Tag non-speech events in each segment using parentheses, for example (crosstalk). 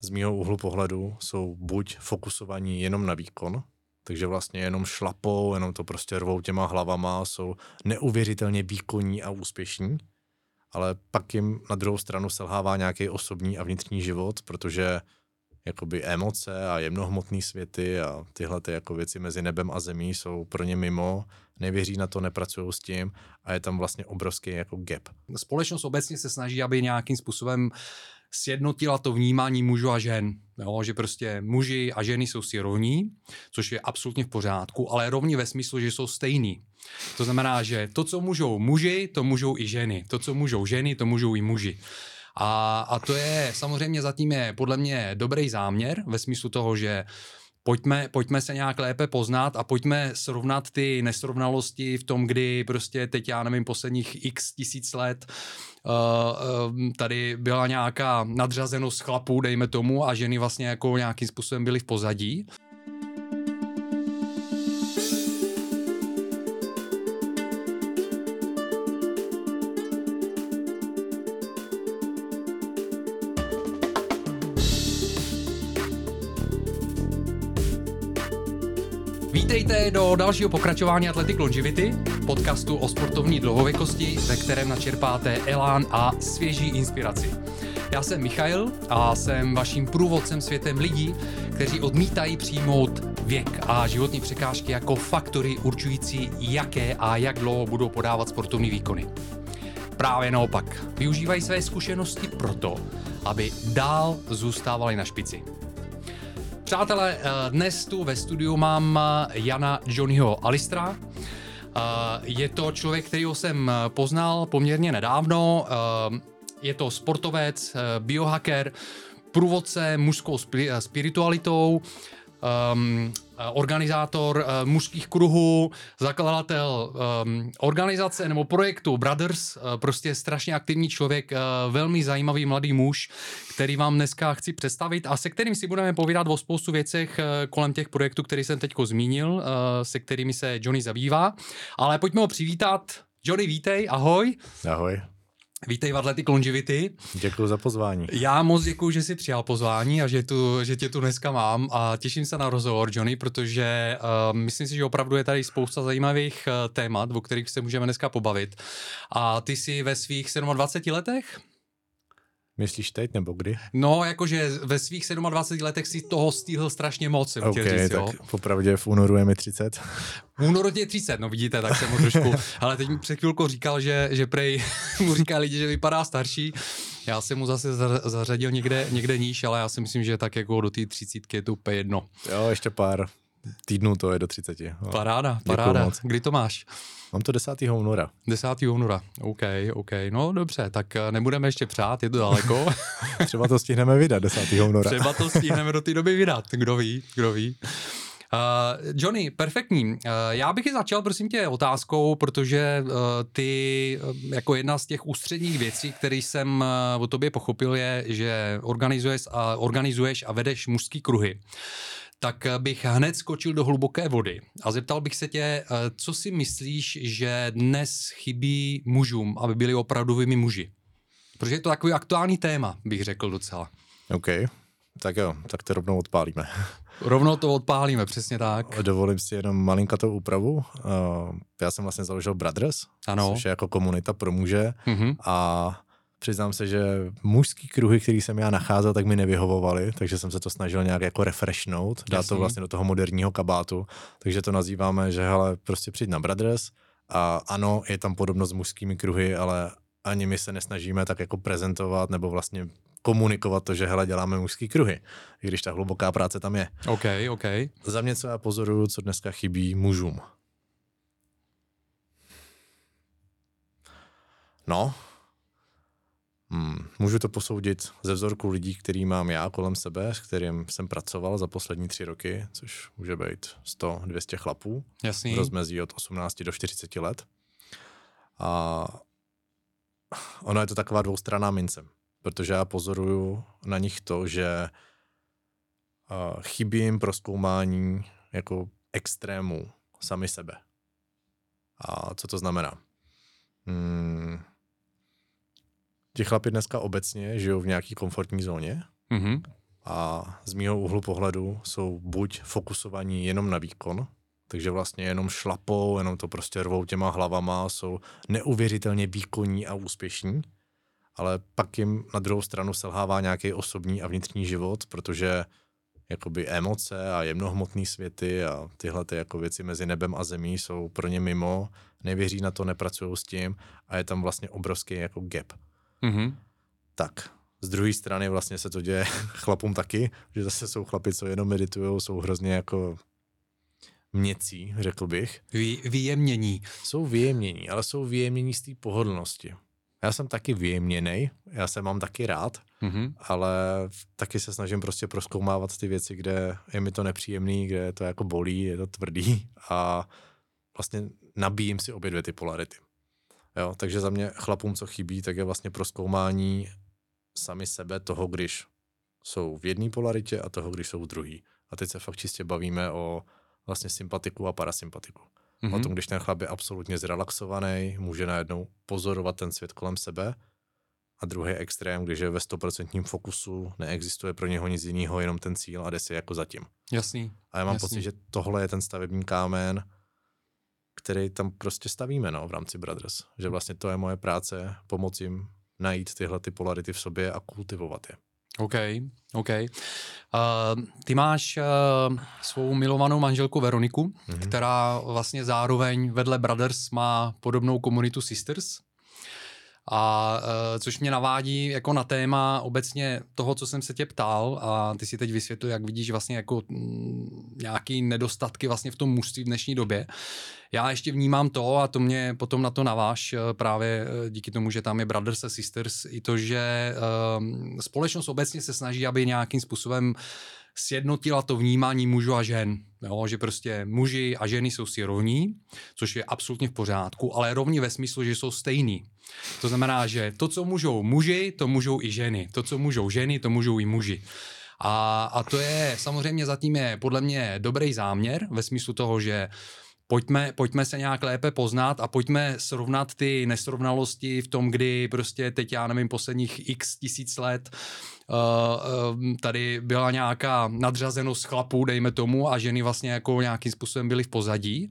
z mýho úhlu pohledu jsou buď fokusovaní jenom na výkon, takže vlastně jenom šlapou, jenom to prostě rvou těma hlavama, jsou neuvěřitelně výkonní a úspěšní, ale pak jim na druhou stranu selhává nějaký osobní a vnitřní život, protože jakoby emoce a jemnohmotné světy a tyhle ty jako věci mezi nebem a zemí jsou pro ně mimo, nevěří na to, nepracují s tím a je tam vlastně obrovský jako gap. Společnost obecně se snaží, aby nějakým způsobem sjednotila to vnímání mužů a žen. Jo, že prostě muži a ženy jsou si rovní, což je absolutně v pořádku, ale rovní ve smyslu, že jsou stejní. To znamená, že to, co můžou muži, to můžou i ženy. To, co můžou ženy, to můžou i muži. A, a to je samozřejmě zatím je podle mě dobrý záměr ve smyslu toho, že pojďme, pojďme se nějak lépe poznat a pojďme srovnat ty nesrovnalosti v tom, kdy prostě teď, já nevím, posledních x tisíc let uh, uh, tady byla nějaká nadřazenost chlapů, dejme tomu, a ženy vlastně jako nějakým způsobem byly v pozadí. Vítejte do dalšího pokračování Athletic Longevity, podcastu o sportovní dlouhověkosti, ve kterém načerpáte elán a svěží inspiraci. Já jsem Michail a jsem vaším průvodcem světem lidí, kteří odmítají přijmout věk a životní překážky jako faktory určující, jaké a jak dlouho budou podávat sportovní výkony. Právě naopak, využívají své zkušenosti proto, aby dál zůstávali na špici. Přátelé, eh, dnes tu ve studiu mám eh, Jana Johnnyho Alistra. Eh, je to člověk, kterýho jsem poznal poměrně nedávno. Je to sportovec, biohacker, průvodce mužskou spiritualitou, um, organizátor uh, mužských kruhů, zakladatel um, organizace nebo projektu Brothers, uh, prostě strašně aktivní člověk, uh, velmi zajímavý mladý muž, který vám dneska chci představit a se kterým si budeme povídat o spoustu věcech uh, kolem těch projektů, který jsem teď zmínil, uh, se kterými se Johnny zabývá. Ale pojďme ho přivítat. Johnny, vítej, ahoj. Ahoj. Vítej v Athletic Longevity. Děkuji za pozvání. Já moc děkuji, že jsi přijal pozvání a že, tu, že tě tu dneska mám a těším se na rozhovor, Johnny, protože uh, myslím si, že opravdu je tady spousta zajímavých uh, témat, o kterých se můžeme dneska pobavit. A ty jsi ve svých 27 letech? Myslíš teď nebo kdy? No, jakože ve svých 27 letech si toho stýhl strašně moc, jsem okay, říct, tak jo. popravdě v únoru je mi 30. V únoru je 30, no vidíte, tak jsem mu trošku, (laughs) ale teď mi před chvilkou říkal, že, že prej (laughs) mu říká lidi, že vypadá starší. Já jsem mu zase zařadil někde, někde níž, ale já si myslím, že tak jako do té 30 je to úplně jedno. Jo, ještě pár týdnů to je do 30. No. Paráda, paráda. Kdy to máš? Mám to 10. února. 10. února, OK, OK. No dobře, tak eh, nebudeme ještě přát, je to daleko. (laughs) Třeba to stihneme vydat 10. února. Třeba to stihneme do té doby vydat, kdo ví, kdo ví. Uh, Johnny, perfektní. Uh, já bych i začal, prosím tě, otázkou, protože uh, ty uh, jako jedna z těch ústředních věcí, které jsem uh, o tobě pochopil, je, že organizuješ a, organizuješ a vedeš mužský kruhy tak bych hned skočil do hluboké vody a zeptal bych se tě, eh, co si myslíš, že dnes chybí mužům, aby byli opravdovými muži? Protože je to takový aktuální téma, bych řekl docela. OK, tak jo, tak to rovnou odpálíme. (laughs) Rovnou to odpálíme, přesně tak. Dovolím si jenom malinkatou úpravu. Eh, já jsem vlastně založil Brothers, ano. což je jako komunita pro muže mm-hmm. a Přiznám se, že mužský kruhy, který jsem já nacházel, tak mi nevyhovovaly, takže jsem se to snažil nějak jako refreshnout, dát Jasný. to vlastně do toho moderního kabátu, takže to nazýváme, že hele, prostě přijď na Brothers a ano, je tam podobnost s mužskými kruhy, ale ani my se nesnažíme tak jako prezentovat nebo vlastně komunikovat to, že hele, děláme mužský kruhy, i když ta hluboká práce tam je. OK, OK. Za mě, co já pozoruju, co dneska chybí mužům. No, Hmm, můžu to posoudit ze vzorku lidí, který mám já kolem sebe, s kterým jsem pracoval za poslední tři roky, což může být 100-200 chlapů. Jasný. V rozmezí od 18 do 40 let. A ono je to taková dvoustranná mince, protože já pozoruju na nich to, že chybí jim proskoumání jako extrému sami sebe. A co to znamená? Hmm, ti chlapi dneska obecně žijou v nějaký komfortní zóně mm-hmm. a z mýho úhlu pohledu jsou buď fokusovaní jenom na výkon, takže vlastně jenom šlapou, jenom to prostě rvou těma hlavama, jsou neuvěřitelně výkonní a úspěšní, ale pak jim na druhou stranu selhává nějaký osobní a vnitřní život, protože jakoby emoce a jemnohmotné světy a tyhle ty jako věci mezi nebem a zemí jsou pro ně mimo, nevěří na to, nepracují s tím a je tam vlastně obrovský jako gap. Mm-hmm. Tak, z druhé strany vlastně se to děje (laughs) chlapům taky, že zase jsou chlapi, co jenom meditují, jsou hrozně jako měcí, řekl bych. Vy, vyjemnění. Jsou vyjemnění, ale jsou vyjemnění z té pohodlnosti. Já jsem taky vyjemněný, já se mám taky rád, mm-hmm. ale taky se snažím prostě proskoumávat ty věci, kde je mi to nepříjemný, kde to jako bolí, je to tvrdý a vlastně nabíjím si obě dvě ty polarity. Jo, takže za mě chlapům, co chybí, tak je vlastně proskoumání sami sebe toho, když jsou v jedné polaritě a toho, když jsou v druhé. A teď se fakt čistě bavíme o vlastně sympatiku a parasympatiku. Mm-hmm. O mhm. tom, když ten chlap je absolutně zrelaxovaný, může najednou pozorovat ten svět kolem sebe a druhý extrém, když je ve stoprocentním fokusu, neexistuje pro něho nic jiného, jenom ten cíl a jde si jako zatím. Jasný. A já mám jasný. pocit, že tohle je ten stavební kámen, který tam prostě stavíme no, v rámci Brothers. Že vlastně to je moje práce, pomoci jim najít tyhle ty polarity v sobě a kultivovat je. OK, OK. Uh, ty máš uh, svou milovanou manželku Veroniku, mm-hmm. která vlastně zároveň vedle Brothers má podobnou komunitu Sisters. A uh, což mě navádí jako na téma obecně toho, co jsem se tě ptal a ty si teď vysvětlil, jak vidíš vlastně jako mm, nějaký nedostatky vlastně v tom mužství v dnešní době. Já ještě vnímám to a to mě potom na to naváž eh, právě eh, díky tomu, že tam je Brothers a Sisters i to, že uh, společnost obecně se snaží, aby nějakým způsobem sjednotila to vnímání mužů a žen. Jo, že prostě muži a ženy jsou si rovní, což je absolutně v pořádku, ale rovní ve smyslu, že jsou stejní. To znamená, že to, co můžou muži, to můžou i ženy. To, co můžou ženy, to můžou i muži. A, a to je samozřejmě zatím je podle mě dobrý záměr ve smyslu toho, že pojďme, pojďme se nějak lépe poznat a pojďme srovnat ty nesrovnalosti v tom, kdy prostě teď, já nevím, posledních x tisíc let uh, uh, tady byla nějaká nadřazenost chlapů, dejme tomu, a ženy vlastně jako nějakým způsobem byly v pozadí.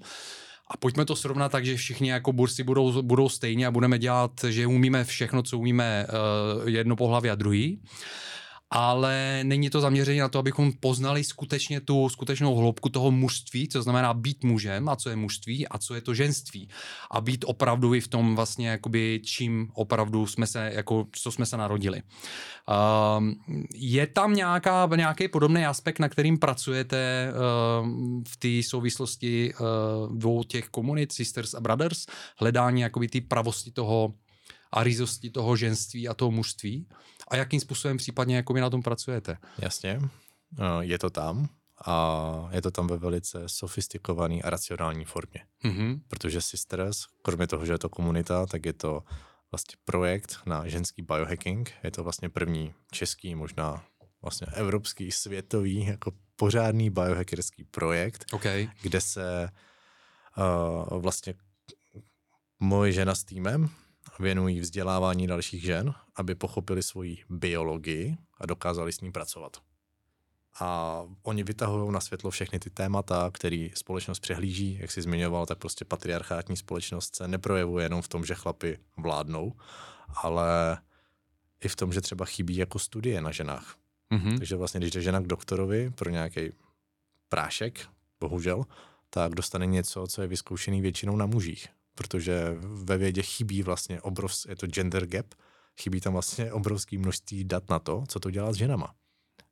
A pojďme to srovnat tak, že všichni jako bursi budou, budou stejně a budeme dělat, že umíme všechno, co umíme uh, jedno pohlavě a druhý ale není to zaměření na to, abychom poznali skutečně tu skutečnou hloubku toho mužství, co znamená být mužem a co je mužství a co je to ženství. A být opravdu i v tom vlastně, jakoby, čím opravdu jsme se, jako, co jsme se narodili. Uh, je tam nějaká, nějaký podobný aspekt, na kterým pracujete uh, v té souvislosti uh, dvou těch komunit, Sisters a Brothers, hledání jakoby té pravosti toho a rizosti toho ženství a toho mužství a jakým způsobem případně jako na tom pracujete. Jasně, no, je to tam a je to tam ve velice sofistikované a racionální formě. Mm-hmm. Protože Sisters, kromě toho, že je to komunita, tak je to vlastně projekt na ženský biohacking. Je to vlastně první český, možná vlastně evropský, světový, jako pořádný biohackerský projekt, okay. kde se uh, vlastně moje žena s týmem věnují vzdělávání dalších žen, aby pochopili svoji biologii a dokázali s ní pracovat. A oni vytahují na světlo všechny ty témata, které společnost přehlíží, jak si zmiňoval, tak prostě patriarchátní společnost se neprojevuje jenom v tom, že chlapy vládnou, ale i v tom, že třeba chybí jako studie na ženách. Mm-hmm. Takže vlastně, když jde žena k doktorovi pro nějaký prášek, bohužel, tak dostane něco, co je vyzkoušený většinou na mužích protože ve vědě chybí vlastně obrovský, je to gender gap, chybí tam vlastně obrovský množství dat na to, co to dělá s ženama.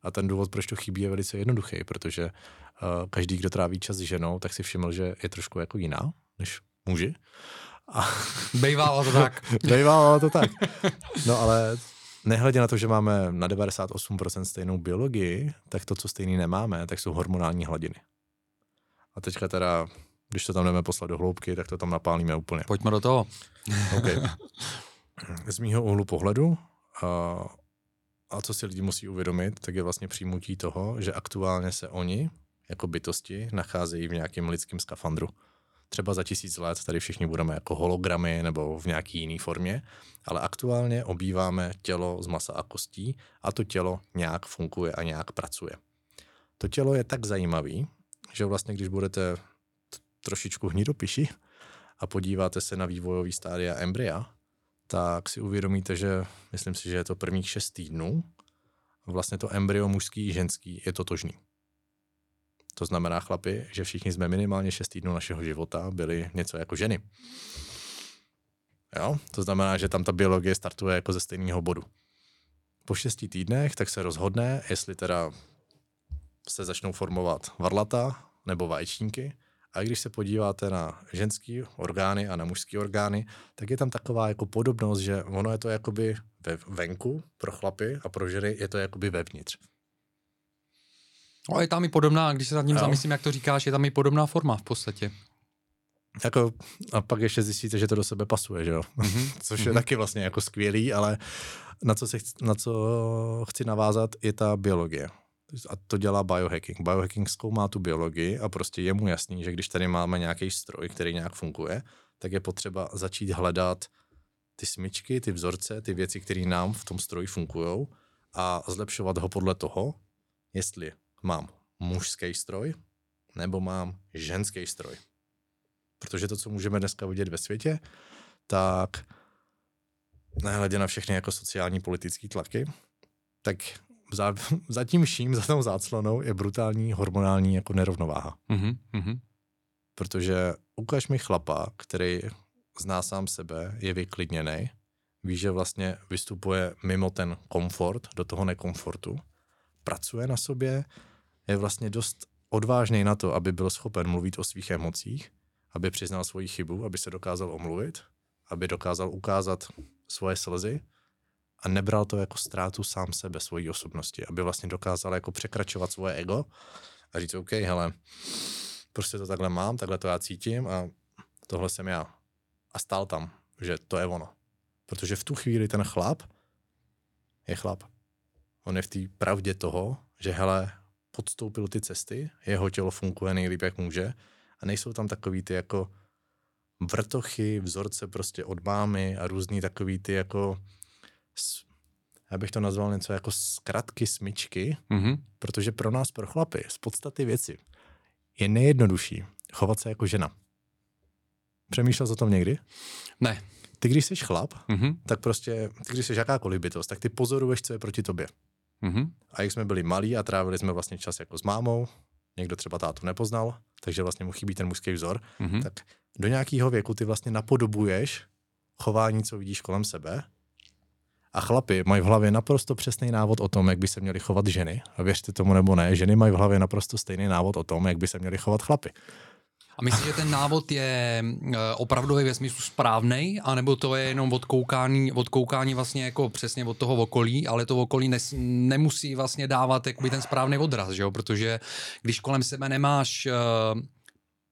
A ten důvod, proč to chybí, je velice jednoduchý, protože uh, každý, kdo tráví čas s ženou, tak si všiml, že je trošku jako jiná než muži. A... (laughs) Bejvalo to tak. (laughs) Bejvalo to tak. No ale nehledě na to, že máme na 98% stejnou biologii, tak to, co stejný nemáme, tak jsou hormonální hladiny. A teďka teda když to tam jdeme poslat do hloubky, tak to tam napálíme úplně. Pojďme do toho. okay. (laughs) Z mýho úhlu pohledu a, a co si lidi musí uvědomit, tak je vlastně přijmutí toho, že aktuálně se oni jako bytosti nacházejí v nějakém lidském skafandru. třeba za tisíc let tady všichni budeme jako hologramy nebo v nějaký jiný formě, ale aktuálně obýváme tělo z masa a kostí a to tělo nějak funguje a nějak pracuje. To tělo je tak zajímavý, že vlastně když budete trošičku hnidopiši a podíváte se na vývojový stádia embrya, tak si uvědomíte, že myslím si, že je to prvních šest týdnů, vlastně to embryo mužský i ženský je totožný. To znamená, chlapi, že všichni jsme minimálně 6 týdnů našeho života byli něco jako ženy. Jo? To znamená, že tam ta biologie startuje jako ze stejného bodu. Po šesti týdnech tak se rozhodne, jestli teda se začnou formovat varlata nebo vaječníky. A když se podíváte na ženský orgány a na mužský orgány, tak je tam taková jako podobnost, že ono je to jakoby ve venku pro chlapy a pro ženy je to jakoby vevnitř. No, je tam i podobná, když se nad ním zamyslím, jak to říkáš, je tam i podobná forma v podstatě. Jako, a pak ještě zjistíte, že to do sebe pasuje, že jo? Mm-hmm. (laughs) Což je mm-hmm. taky vlastně jako skvělý, ale na co, se chci, na co chci navázat je ta biologie. A to dělá biohacking. Biohacking zkoumá tu biologii a prostě je mu jasný, že když tady máme nějaký stroj, který nějak funguje, tak je potřeba začít hledat ty smyčky, ty vzorce, ty věci, které nám v tom stroji fungují a zlepšovat ho podle toho, jestli mám mužský stroj nebo mám ženský stroj. Protože to, co můžeme dneska vidět ve světě, tak nehledě na všechny jako sociální politické tlaky, tak za, za tím vším, za tou záclonou je brutální hormonální jako nerovnováha. Mm-hmm. Protože ukaž mi chlapa, který zná sám sebe, je vyklidněný, ví, že vlastně vystupuje mimo ten komfort, do toho nekomfortu, pracuje na sobě, je vlastně dost odvážný na to, aby byl schopen mluvit o svých emocích, aby přiznal svoji chybu, aby se dokázal omluvit, aby dokázal ukázat svoje slzy a nebral to jako ztrátu sám sebe, svojí osobnosti, aby vlastně dokázal jako překračovat svoje ego a říct, OK, hele, prostě to takhle mám, takhle to já cítím a tohle jsem já. A stál tam, že to je ono. Protože v tu chvíli ten chlap je chlap. On je v té pravdě toho, že hele, podstoupil ty cesty, jeho tělo funguje nejlíp, jak může a nejsou tam takový ty jako vrtochy, vzorce prostě od mámy a různý takový ty jako já bych to nazval něco jako zkratky, smyčky, mm-hmm. protože pro nás, pro chlapy, z podstaty věci je nejjednodušší chovat se jako žena. Přemýšlel jsi o tom někdy? Ne. Ty, když jsi chlap, mm-hmm. tak prostě, ty, když jsi jakákoliv bytost, tak ty pozoruješ, co je proti tobě. Mm-hmm. A jak jsme byli malí a trávili jsme vlastně čas jako s mámou, někdo třeba tátu nepoznal, takže vlastně mu chybí ten mužský vzor, mm-hmm. tak do nějakého věku ty vlastně napodobuješ chování, co vidíš kolem sebe. A chlapi mají v hlavě naprosto přesný návod o tom, jak by se měli chovat ženy. A věřte tomu nebo ne, ženy mají v hlavě naprosto stejný návod o tom, jak by se měli chovat chlapy. A myslíš, že ten návod je eh, opravdu ve smyslu správný, anebo to je jenom odkoukání, odkoukání vlastně jako přesně od toho okolí, ale to okolí nes, nemusí vlastně dávat jakoby ten správný odraz, že jo? protože když kolem sebe nemáš uh,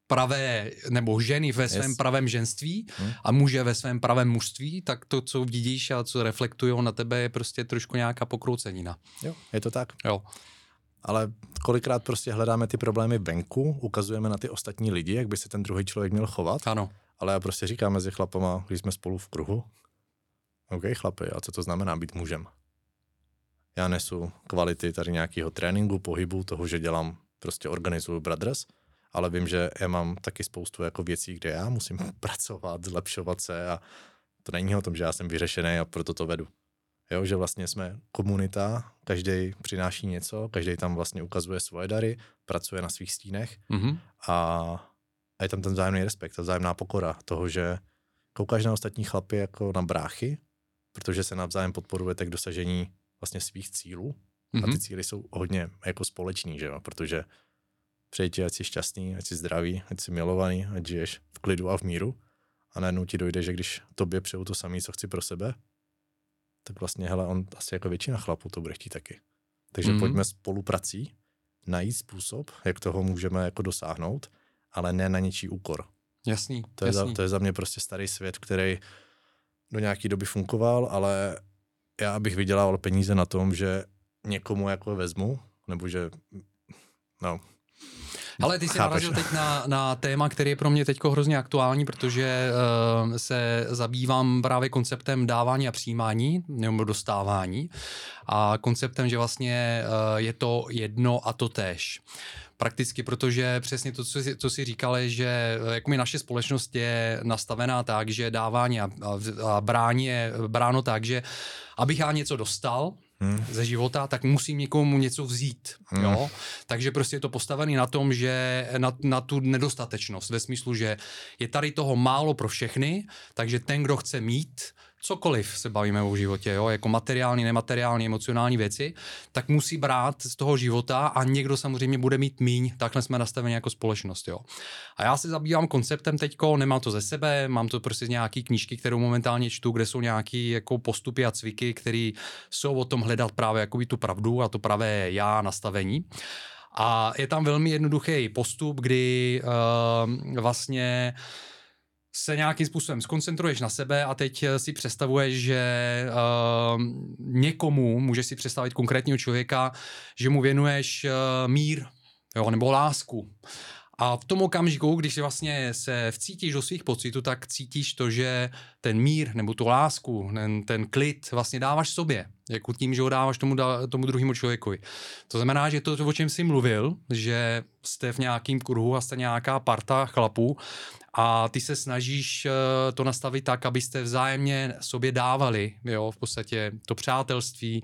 pravé, nebo ženy ve svém yes. pravém ženství hmm. a muže ve svém pravém mužství, tak to, co vidíš a co reflektují na tebe, je prostě trošku nějaká pokroucenina. Jo, je to tak. Jo ale kolikrát prostě hledáme ty problémy venku, ukazujeme na ty ostatní lidi, jak by se ten druhý člověk měl chovat. Ano. Ale já prostě říkám mezi chlapama, když jsme spolu v kruhu, OK, chlapi, a co to znamená být mužem? Já nesu kvality tady nějakého tréninku, pohybu, toho, že dělám, prostě organizuju Brothers, ale vím, že já mám taky spoustu jako věcí, kde já musím (laughs) pracovat, zlepšovat se a to není o tom, že já jsem vyřešený a proto to vedu. Jo, že vlastně jsme komunita, každý přináší něco, každý tam vlastně ukazuje svoje dary, pracuje na svých stínech mm-hmm. a, a je tam ten vzájemný respekt, ta vzájemná pokora toho, že koukáš na ostatní chlapy jako na bráchy, protože se navzájem podporujete k dosažení vlastně svých cílů mm-hmm. a ty mhm. cíly jsou hodně jako společný, že jo, protože přeji ať jsi šťastný, ať jsi zdravý, ať jsi milovaný, ať žiješ v klidu a v míru a najednou ti dojde, že když tobě přeju to samé, co chci pro sebe, tak vlastně, hele, on asi jako většina chlapů to bude chtít taky. Takže mm-hmm. pojďme spoluprací najít způsob, jak toho můžeme jako dosáhnout, ale ne na něčí úkor. Jasný, to, jasný. Je za, to je za mě prostě starý svět, který do nějaké doby funkoval, ale já bych vydělával peníze na tom, že někomu jako vezmu, nebo že, no, Ale ty jsi narazil teď na, na téma, který je pro mě teď hrozně aktuální, protože uh, se zabývám právě konceptem dávání a přijímání nebo dostávání a konceptem, že vlastně uh, je to jedno a to tež prakticky, protože přesně to, co jsi, co jsi říkal, je, že jako mi naše společnost je nastavená tak, že dávání a, a, a brání je bráno tak, že abych já něco dostal, hmm. ze života, tak musím někomu něco vzít. Hmm. Jo? Takže prostě je to postavený na tom, že na, na tu nedostatečnost, ve smyslu, že je tady toho málo pro všechny, takže ten, kdo chce mít, cokoliv se bavíme o životě, jo, jako materiální, nemateriální, emocionální věci, tak musí brát z toho života a někdo samozřejmě bude mít míň, takhle jsme nastaveni jako společnost, jo. A já se zabývám konceptem teďko, nemám to ze sebe, mám to prostě z nějaký knížky, kterou momentálně čtu, kde jsou nějaký jako postupy a cviky, které jsou o tom hledat právě jako tu pravdu a to pravé já nastavení. A je tam velmi jednoduchý postup, kdy uh, vlastně uh, se nějakým způsobem skoncentruješ na sebe a teď eh, si představuješ, že uh, někomu, můžeš si představit konkrétního člověka, že mu věnuješ uh, mír jo, nebo lásku. A v tom okamžiku, když vlastně se vcítíš do svých pocitů, tak cítíš to, že ten mír nebo tu lásku, ten, ten klid vlastně dáváš sobě, jako tím, že ho dáváš tomu, tomu druhému člověku. To znamená, že to, o čem jsi mluvil, že jste v nějakém kruhu a jste nějaká parta chlapů a ty se snažíš eh, to nastavit tak, abyste vzájemně sobě dávali, jo, v podstatě to přátelství,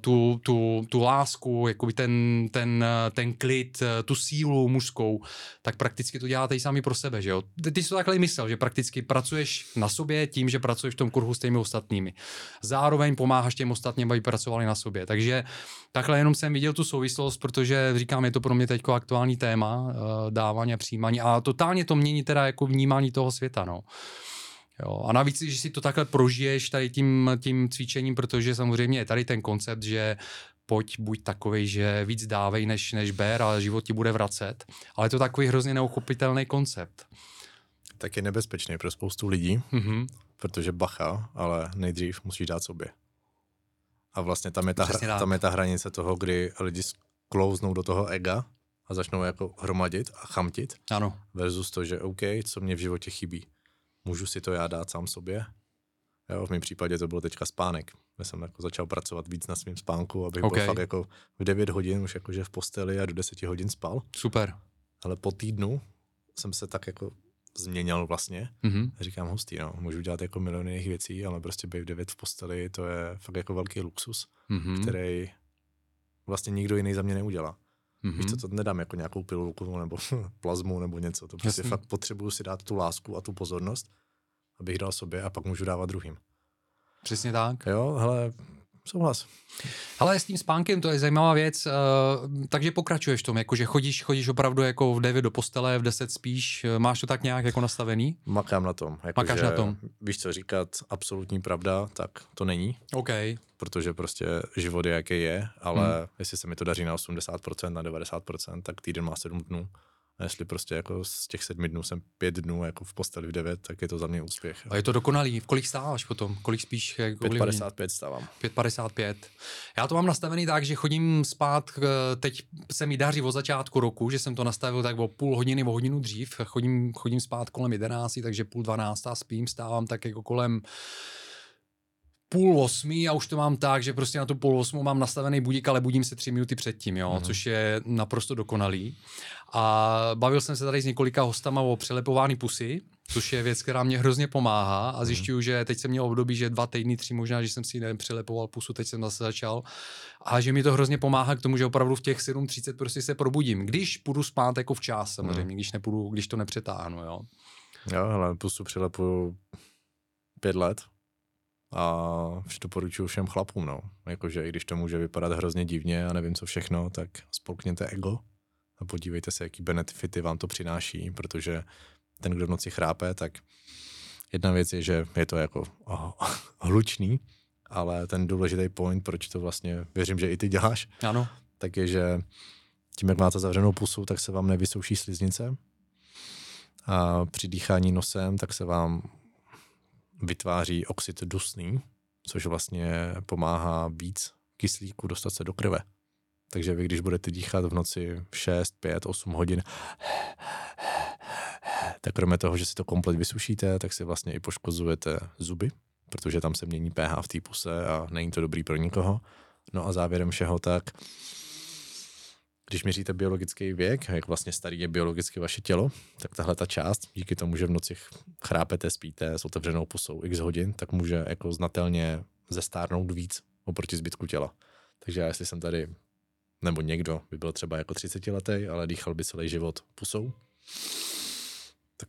tu, tu, tu lásku, jakoby ten, ten, ten klid, eh, tu sílu mužskou, tak prakticky to děláte i sami pro sebe, že jo. Ty, ty jsi to takhle myslel, že prakticky pracuješ na sobě tím, že pracuješ v tom kruhu s těmi ostatními. Zároveň pomáháš těm ostatním, aby pracovali na sobě. Takže takhle jenom jsem viděl tu souvislost, protože říkám, je to pro mě teď aktuální téma, dávání a přijímání a totálně to mění teda jako vnímání toho světa, no. Jo. A navíc, že si to takhle prožiješ tady tím, tím cvičením, protože samozřejmě je tady ten koncept, že pojď, buď takový, že víc dávej než, než ber a život ti bude vracet. Ale je to takový hrozně neuchopitelný koncept. Tak je nebezpečný pro spoustu lidí, mm-hmm. protože bacha, ale nejdřív musíš dát sobě. A vlastně tam je, ta, hra, tam je ta hranice toho, kdy lidi sklouznou do toho ega a začnou jako hromadit a chamtit. Ano. Versus to, že OK, co mě v životě chybí můžu si to já dát sám sobě. Jo, v mém případě to bylo teďka spánek. Já jsem jako začal pracovat víc na svém spánku, abych okay. byl fakt jako v 9 hodin už jakože v posteli a do 10 hodin spal. Super. Ale po týdnu jsem se tak jako změnil vlastně. Mm-hmm. Říkám hustý, no, můžu dělat jako miliony jiných věcí, ale prostě být v 9 v posteli, to je fakt jako velký luxus, mm-hmm. který vlastně nikdo jiný za mě neudělá. Mm-hmm. Víš co, to nedám jako nějakou pilulku nebo (laughs) plazmu nebo něco. To prostě Jasný. fakt potřebuju si dát tu lásku a tu pozornost, abych dal sobě a pak můžu dávat druhým. Přesně tak. Jo, hele, souhlas. Ale s tím spánkem to je zajímavá věc, uh, takže pokračuješ v tom, jakože chodíš, chodíš opravdu jako v 9 do postele, v 10 spíš, eh, máš to tak nějak jako nastavený? Makám na tom. Jako Makáš na tom. Víš co říkat, absolutní pravda, tak to není. OK. Protože prostě život je, jaký je, ale hmm. jestli se mi to daří na 80%, na 90%, tak týden má 7 dnů. A jestli prostě jako z těch sedmi dnů jsem pět dnů jako v posteli v devět, tak je to za mě úspěch. A je to dokonalý. V kolik stáváš potom? Kolik spíš? 5,55 stávám. 5,55. Já to mám nastavený tak, že chodím spát, eh, teď se mi daří od začátku roku, že jsem to nastavil tak o půl hodiny, o hodinu dřív. Chodím, chodím spát kolem 11, takže půl 12 a spím, stávám tak jako kolem půl osmi a už to mám tak, že prostě na tu půl osmu mám nastavený budík, ale budím se tři minuty předtím, jo, mm. což je naprosto dokonalý. A bavil jsem se tady s několika hostama o přelepování pusy, což je věc, která mě hrozně pomáhá a mhm. zjišťuju, že teď jsem měl období, že dva týdny, tři možná, že jsem si nepřelepoval pusu, teď jsem zase začal a že mi to hrozně pomáhá k tomu, že opravdu v těch 7.30 prostě se probudím, když půjdu spát jako včas samozřejmě, mm. když, nepůjdu, když to nepřetáhnu, jo. Jo, hele, pusu přelepuju pět let, a doporučuji všem chlapům, no. Jakože i když to může vypadat hrozně divně a nevím co všechno, tak spolkněte ego a podívejte se, jaký benefity vám to přináší, protože ten, kdo v noci chrápe, tak jedna věc je, že je to jako oh, hlučný, ale ten důležitý point, proč to vlastně, věřím, že i ty děláš, ano. tak je, že tím, jak máte zavřenou pusu, tak se vám nevysouší sliznice a při dýchání nosem, tak se vám vytváří oxid dusný, což vlastně pomáhá víc kyslíku dostat se do krve. Takže vy, když budete dýchat v noci 6, 5, 8 hodin, tak kromě toho, že si to komplet vysušíte, tak si vlastně i poškozujete zuby, protože tam se mění pH v té puse a není to dobrý pro nikoho. No a závěrem všeho tak, když měříte biologický věk, jak vlastně starý je biologicky vaše tělo, tak tahle ta část, díky tomu, že v noci chrápete, spíte s otevřenou pusou x hodin, tak může jako znatelně zestárnout víc oproti zbytku těla. Takže já, jestli jsem tady, nebo někdo by byl třeba jako 30 letý, ale dýchal by celý život pusou, tak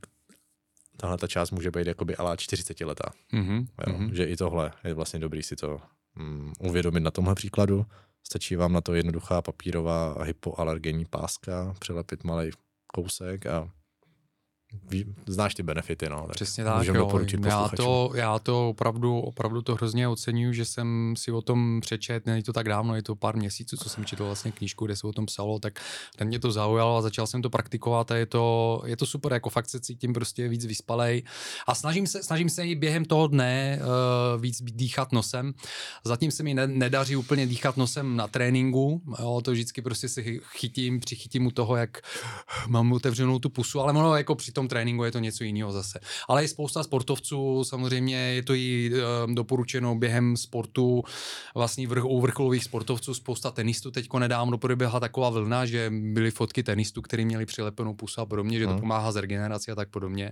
tahle ta část může být jakoby ala 40 letá. Mm-hmm. Jo, mm-hmm. Že i tohle je vlastně dobrý si to mm, uvědomit na tomhle příkladu. Stačí vám na to jednoduchá papírová hypoalergenní páska, přilepit malý kousek a znáš ty benefity, no. Tak Přesně tak, jo. Já to, já to opravdu, opravdu to hrozně oceňuju, že jsem si o tom přečet, není to tak dávno, je to pár měsíců, co jsem četl vlastně knížku, kde se o tom psalo, tak ten mě to zaujalo a začal jsem to praktikovat a je to, je to super, jako fakt se cítím prostě víc vyspalej a snažím se, snažím se i během toho dne uh, víc dýchat nosem. Zatím se mi ne, nedaří úplně dýchat nosem na tréninku, jo, to vždycky prostě se chytím, přichytím u toho, jak mám otevřenou tu pusu, ale ono jako při tom tréninku je to něco jiného zase. Ale i spousta sportovců, samozřejmě je to i e, doporučeno během sportu, vlastně vrch, u vrcholových sportovců, spousta tenistů teďko nedávno proběhla taková vlna, že byly fotky tenistů, kteří měli přilepenou pusu a podobně, že to hmm. pomáhá z regeneraci a tak podobně.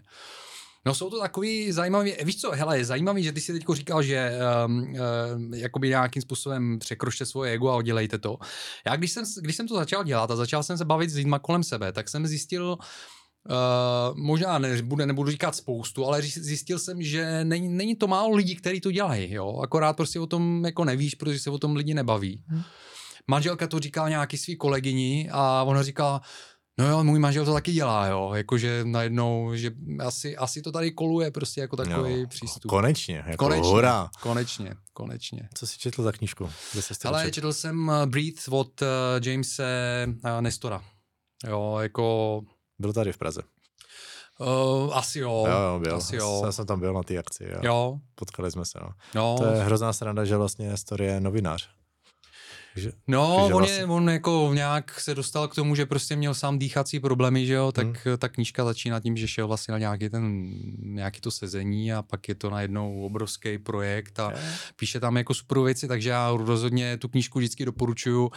No jsou to takový zajímavý, víš co, hele, je zajímavý, že ty si teď říkal, že um, um, jakoby nějakým způsobem překročte svoje ego a udělejte to. Já když jsem, když jsem to začal dělat a začal jsem se bavit s lidma kolem sebe, tak jsem zjistil, Uh, možná nebudu, nebudu říkat spoustu, ale zjistil jsem, že není, není to málo lidí, kteří to dělají, jo. Akorát prostě o tom jako nevíš, protože se o tom lidi nebaví. Hmm. Manželka to říká nějaký svý kolegyni a ona říká, no jo, můj manžel to taky dělá, jo, jakože najednou, že asi, asi to tady koluje prostě jako takový jo, přístup. Konečně, jako konečně, hurá. Konečně, konečně. Co jsi četl za knížku? Ale četl jsem uh, Breathe od uh, Jamese uh, Nestora. Jo, jako byl tady v Praze. Uh, asi jo. Jo, jo, byl. Asi jo. Já jsem tam byl na té akci. Jo. jo. Potkali jsme se. No. No. To je hrozná sranda, že vlastně Story je novinář. Že, no, že on, vlastně... je, on jako nějak se dostal k tomu, že prostě měl sám dýchací problémy, že jo, tak hmm. ta knížka začíná tím, že šel vlastně na nějaký ten, nějaký to sezení a pak je to najednou obrovský projekt a je. píše tam jako super věci, takže já rozhodně tu knížku vždycky doporučuju.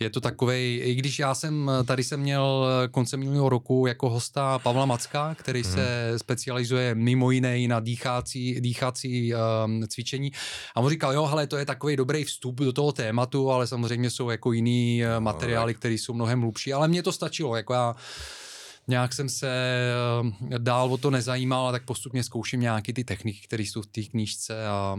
Je to takovej, i když já jsem, tady jsem měl koncem minulého roku jako hosta Pavla Macka, který hmm. se specializuje mimo jiné na dýchací, dýchací um, cvičení a on říkal, jo, hele, to je takový dobrý vstup do toho tématu, ale samozřejmě jsou jako jiný eh, no, materiály, které jsou mnohem hlubší, ale mně to stačilo, jako já nějak jsem se eh, dál o to nezajímal, a tak postupně zkouším nějaký ty techniky, které jsou v té knížce a,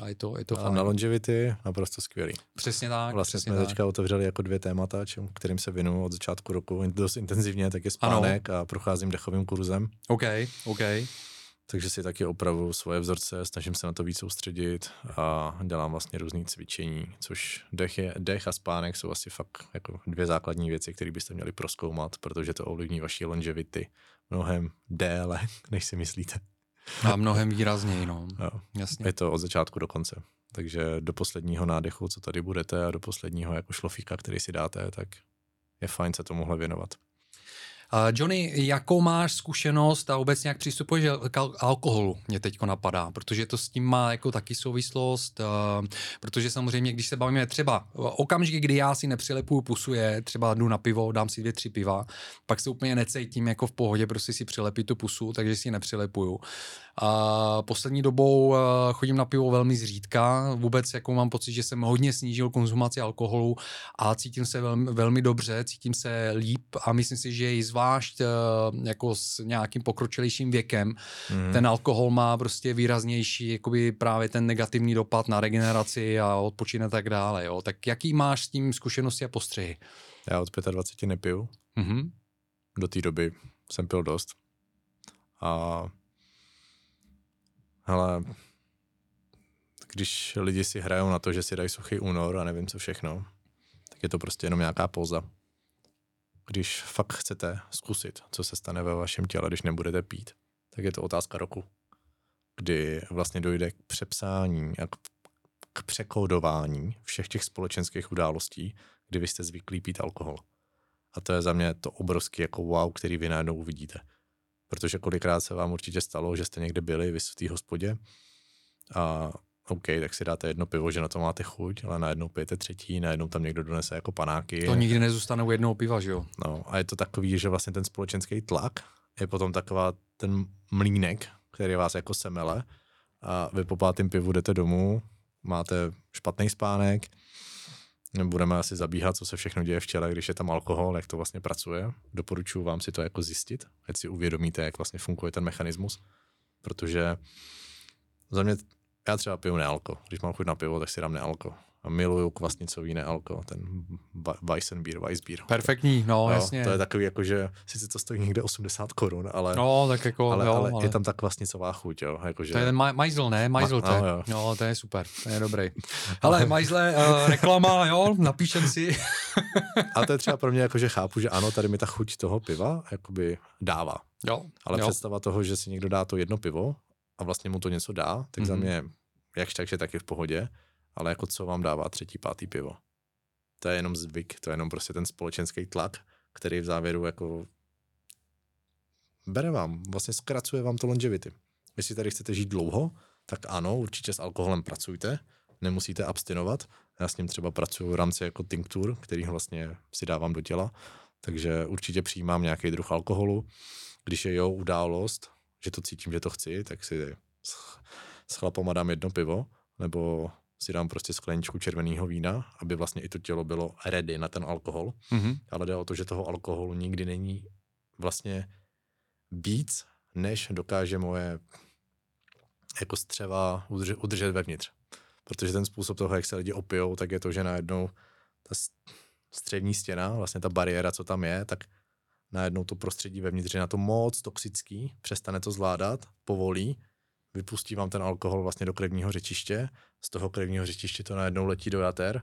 a je to, je to a fajn. na longevity naprosto skvělý. Přesně tak. Vlastně přesně jsme tak. teďka otevřeli jako dvě témata, čím, kterým se věnuju od začátku roku dost intenzivně, tak je spánek ano. a procházím dechovým kurzem. OK, OK takže si taky opravu svoje vzorce, snažím se na to víc soustředit a dělám vlastně různé cvičení, což dech, je, dech a spánek jsou asi fakt jako dvě základní věci, které byste měli proskoumat, protože to ovlivní vaší longevity mnohem déle, (laughs) než si myslíte. A mnohem výrazněji, no. Jo. Jasně. Je to od začátku do konce. Takže do posledního nádechu, co tady budete a do posledního jako šlofíka, který si dáte, tak je fajn se tomuhle věnovat. Johnny, jakou máš zkušenost a vůbec nějak přistupuješ k alkoholu, mě teďko napadá, protože to s tím má jako taky souvislost, protože samozřejmě, když se bavíme třeba okamžik, kdy já si nepřilepuju pusu, je třeba jdu na pivo, dám si dvě, tři piva, pak se úplně necítím jako v pohodě, prostě si přilepit tu pusu, takže si nepřilepuju. A poslední dobou chodím na pivo velmi zřídka, vůbec jako mám pocit, že jsem hodně snížil konzumaci alkoholu a cítím se velmi, velmi dobře, cítím se líp a myslím si, že i zvlášť jako s nějakým pokročilejším věkem, mm. ten alkohol má prostě výraznější jakoby právě ten negativní dopad na regeneraci a odpočin a tak dále. Jo. Tak jaký máš s tím zkušenosti a postřehy? Já od 25 nepiju. Mm-hmm. Do té doby jsem pil dost. A ale když lidi si hrajou na to, že si dají suchý únor a nevím co všechno, tak je to prostě jenom nějaká póza. Když fakt chcete zkusit, co se stane ve vašem těle, když nebudete pít, tak je to otázka roku, kdy vlastně dojde k přepsání a k, překódování všech těch společenských událostí, kdy vy jste zvyklí pít alkohol. A to je za mě to obrovský jako wow, který vy najednou uvidíte. Protože kolikrát se vám určitě stalo, že jste někde byli, vy v té hospodě a OK, tak si dáte jedno pivo, že na to máte chuť, ale najednou pijete třetí, najednou tam někdo donese jako panáky. To nikdy nezůstane u jednoho piva, že jo? No a je to takový, že vlastně ten společenský tlak je potom taková ten mlínek, který vás jako semele a vy po pátém pivu jdete domů, máte špatný spánek, Budeme asi zabíhat, co se všechno děje v těle, když je tam alkohol, jak to vlastně pracuje. Doporučuji vám si to jako zjistit, ať si uvědomíte, jak vlastně funguje ten mechanismus, protože za mě, já třeba piju nealko. Když mám chuť na pivo, tak si dám nealko a miluju kvasnicový nealko, ten Weissenbier, Weissbier. Perfektní, no jo, jasně. To je takový jako, že sice to stojí někde 80 korun, ale, no, tak jako, ale, jo, ale, ale, je tam ta kvasnicová chuť, jo. Jako, že... To je ten majzl, ne? Majzl, Ma, no, jo. no, to je super, to je dobrý. (laughs) Ale majzle, uh, reklama, jo, napíšem si. (laughs) a to je třeba pro mě jako, že chápu, že ano, tady mi ta chuť toho piva jakoby dává. Jo, ale jo. představa toho, že si někdo dá to jedno pivo a vlastně mu to něco dá, tak mm-hmm. za mhm. mě jakž takže taky v pohodě ale jako co vám dává třetí, pátý pivo. To je jenom zvyk, to je jenom prostě ten společenský tlak, který v závěru jako bere vám, vlastně zkracuje vám to longevity. Jestli tady chcete žít dlouho, tak ano, určitě s alkoholem pracujte, nemusíte abstinovat. Já s ním třeba pracuji v rámci jako tinktur, který vlastně si dávám do těla, takže určitě přijímám nějaký druh alkoholu. Když je jo událost, že to cítím, že to chci, tak si s chlapama dám jedno pivo, nebo si dám prostě skleničku červeného vína, aby vlastně i to tělo bylo ready na ten alkohol. Mm-hmm. Ale jde o to, že toho alkoholu nikdy není vlastně víc, než dokáže moje jako střeva udržet, udržet vevnitř. Protože ten způsob toho, jak se lidi opijou, tak je to, že najednou ta střední stěna, vlastně ta bariéra, co tam je, tak najednou to prostředí vevnitř je na to moc toxický, přestane to zvládat, povolí vypustí vám ten alkohol vlastně do krevního řečiště, z toho krevního řečiště to najednou letí do jater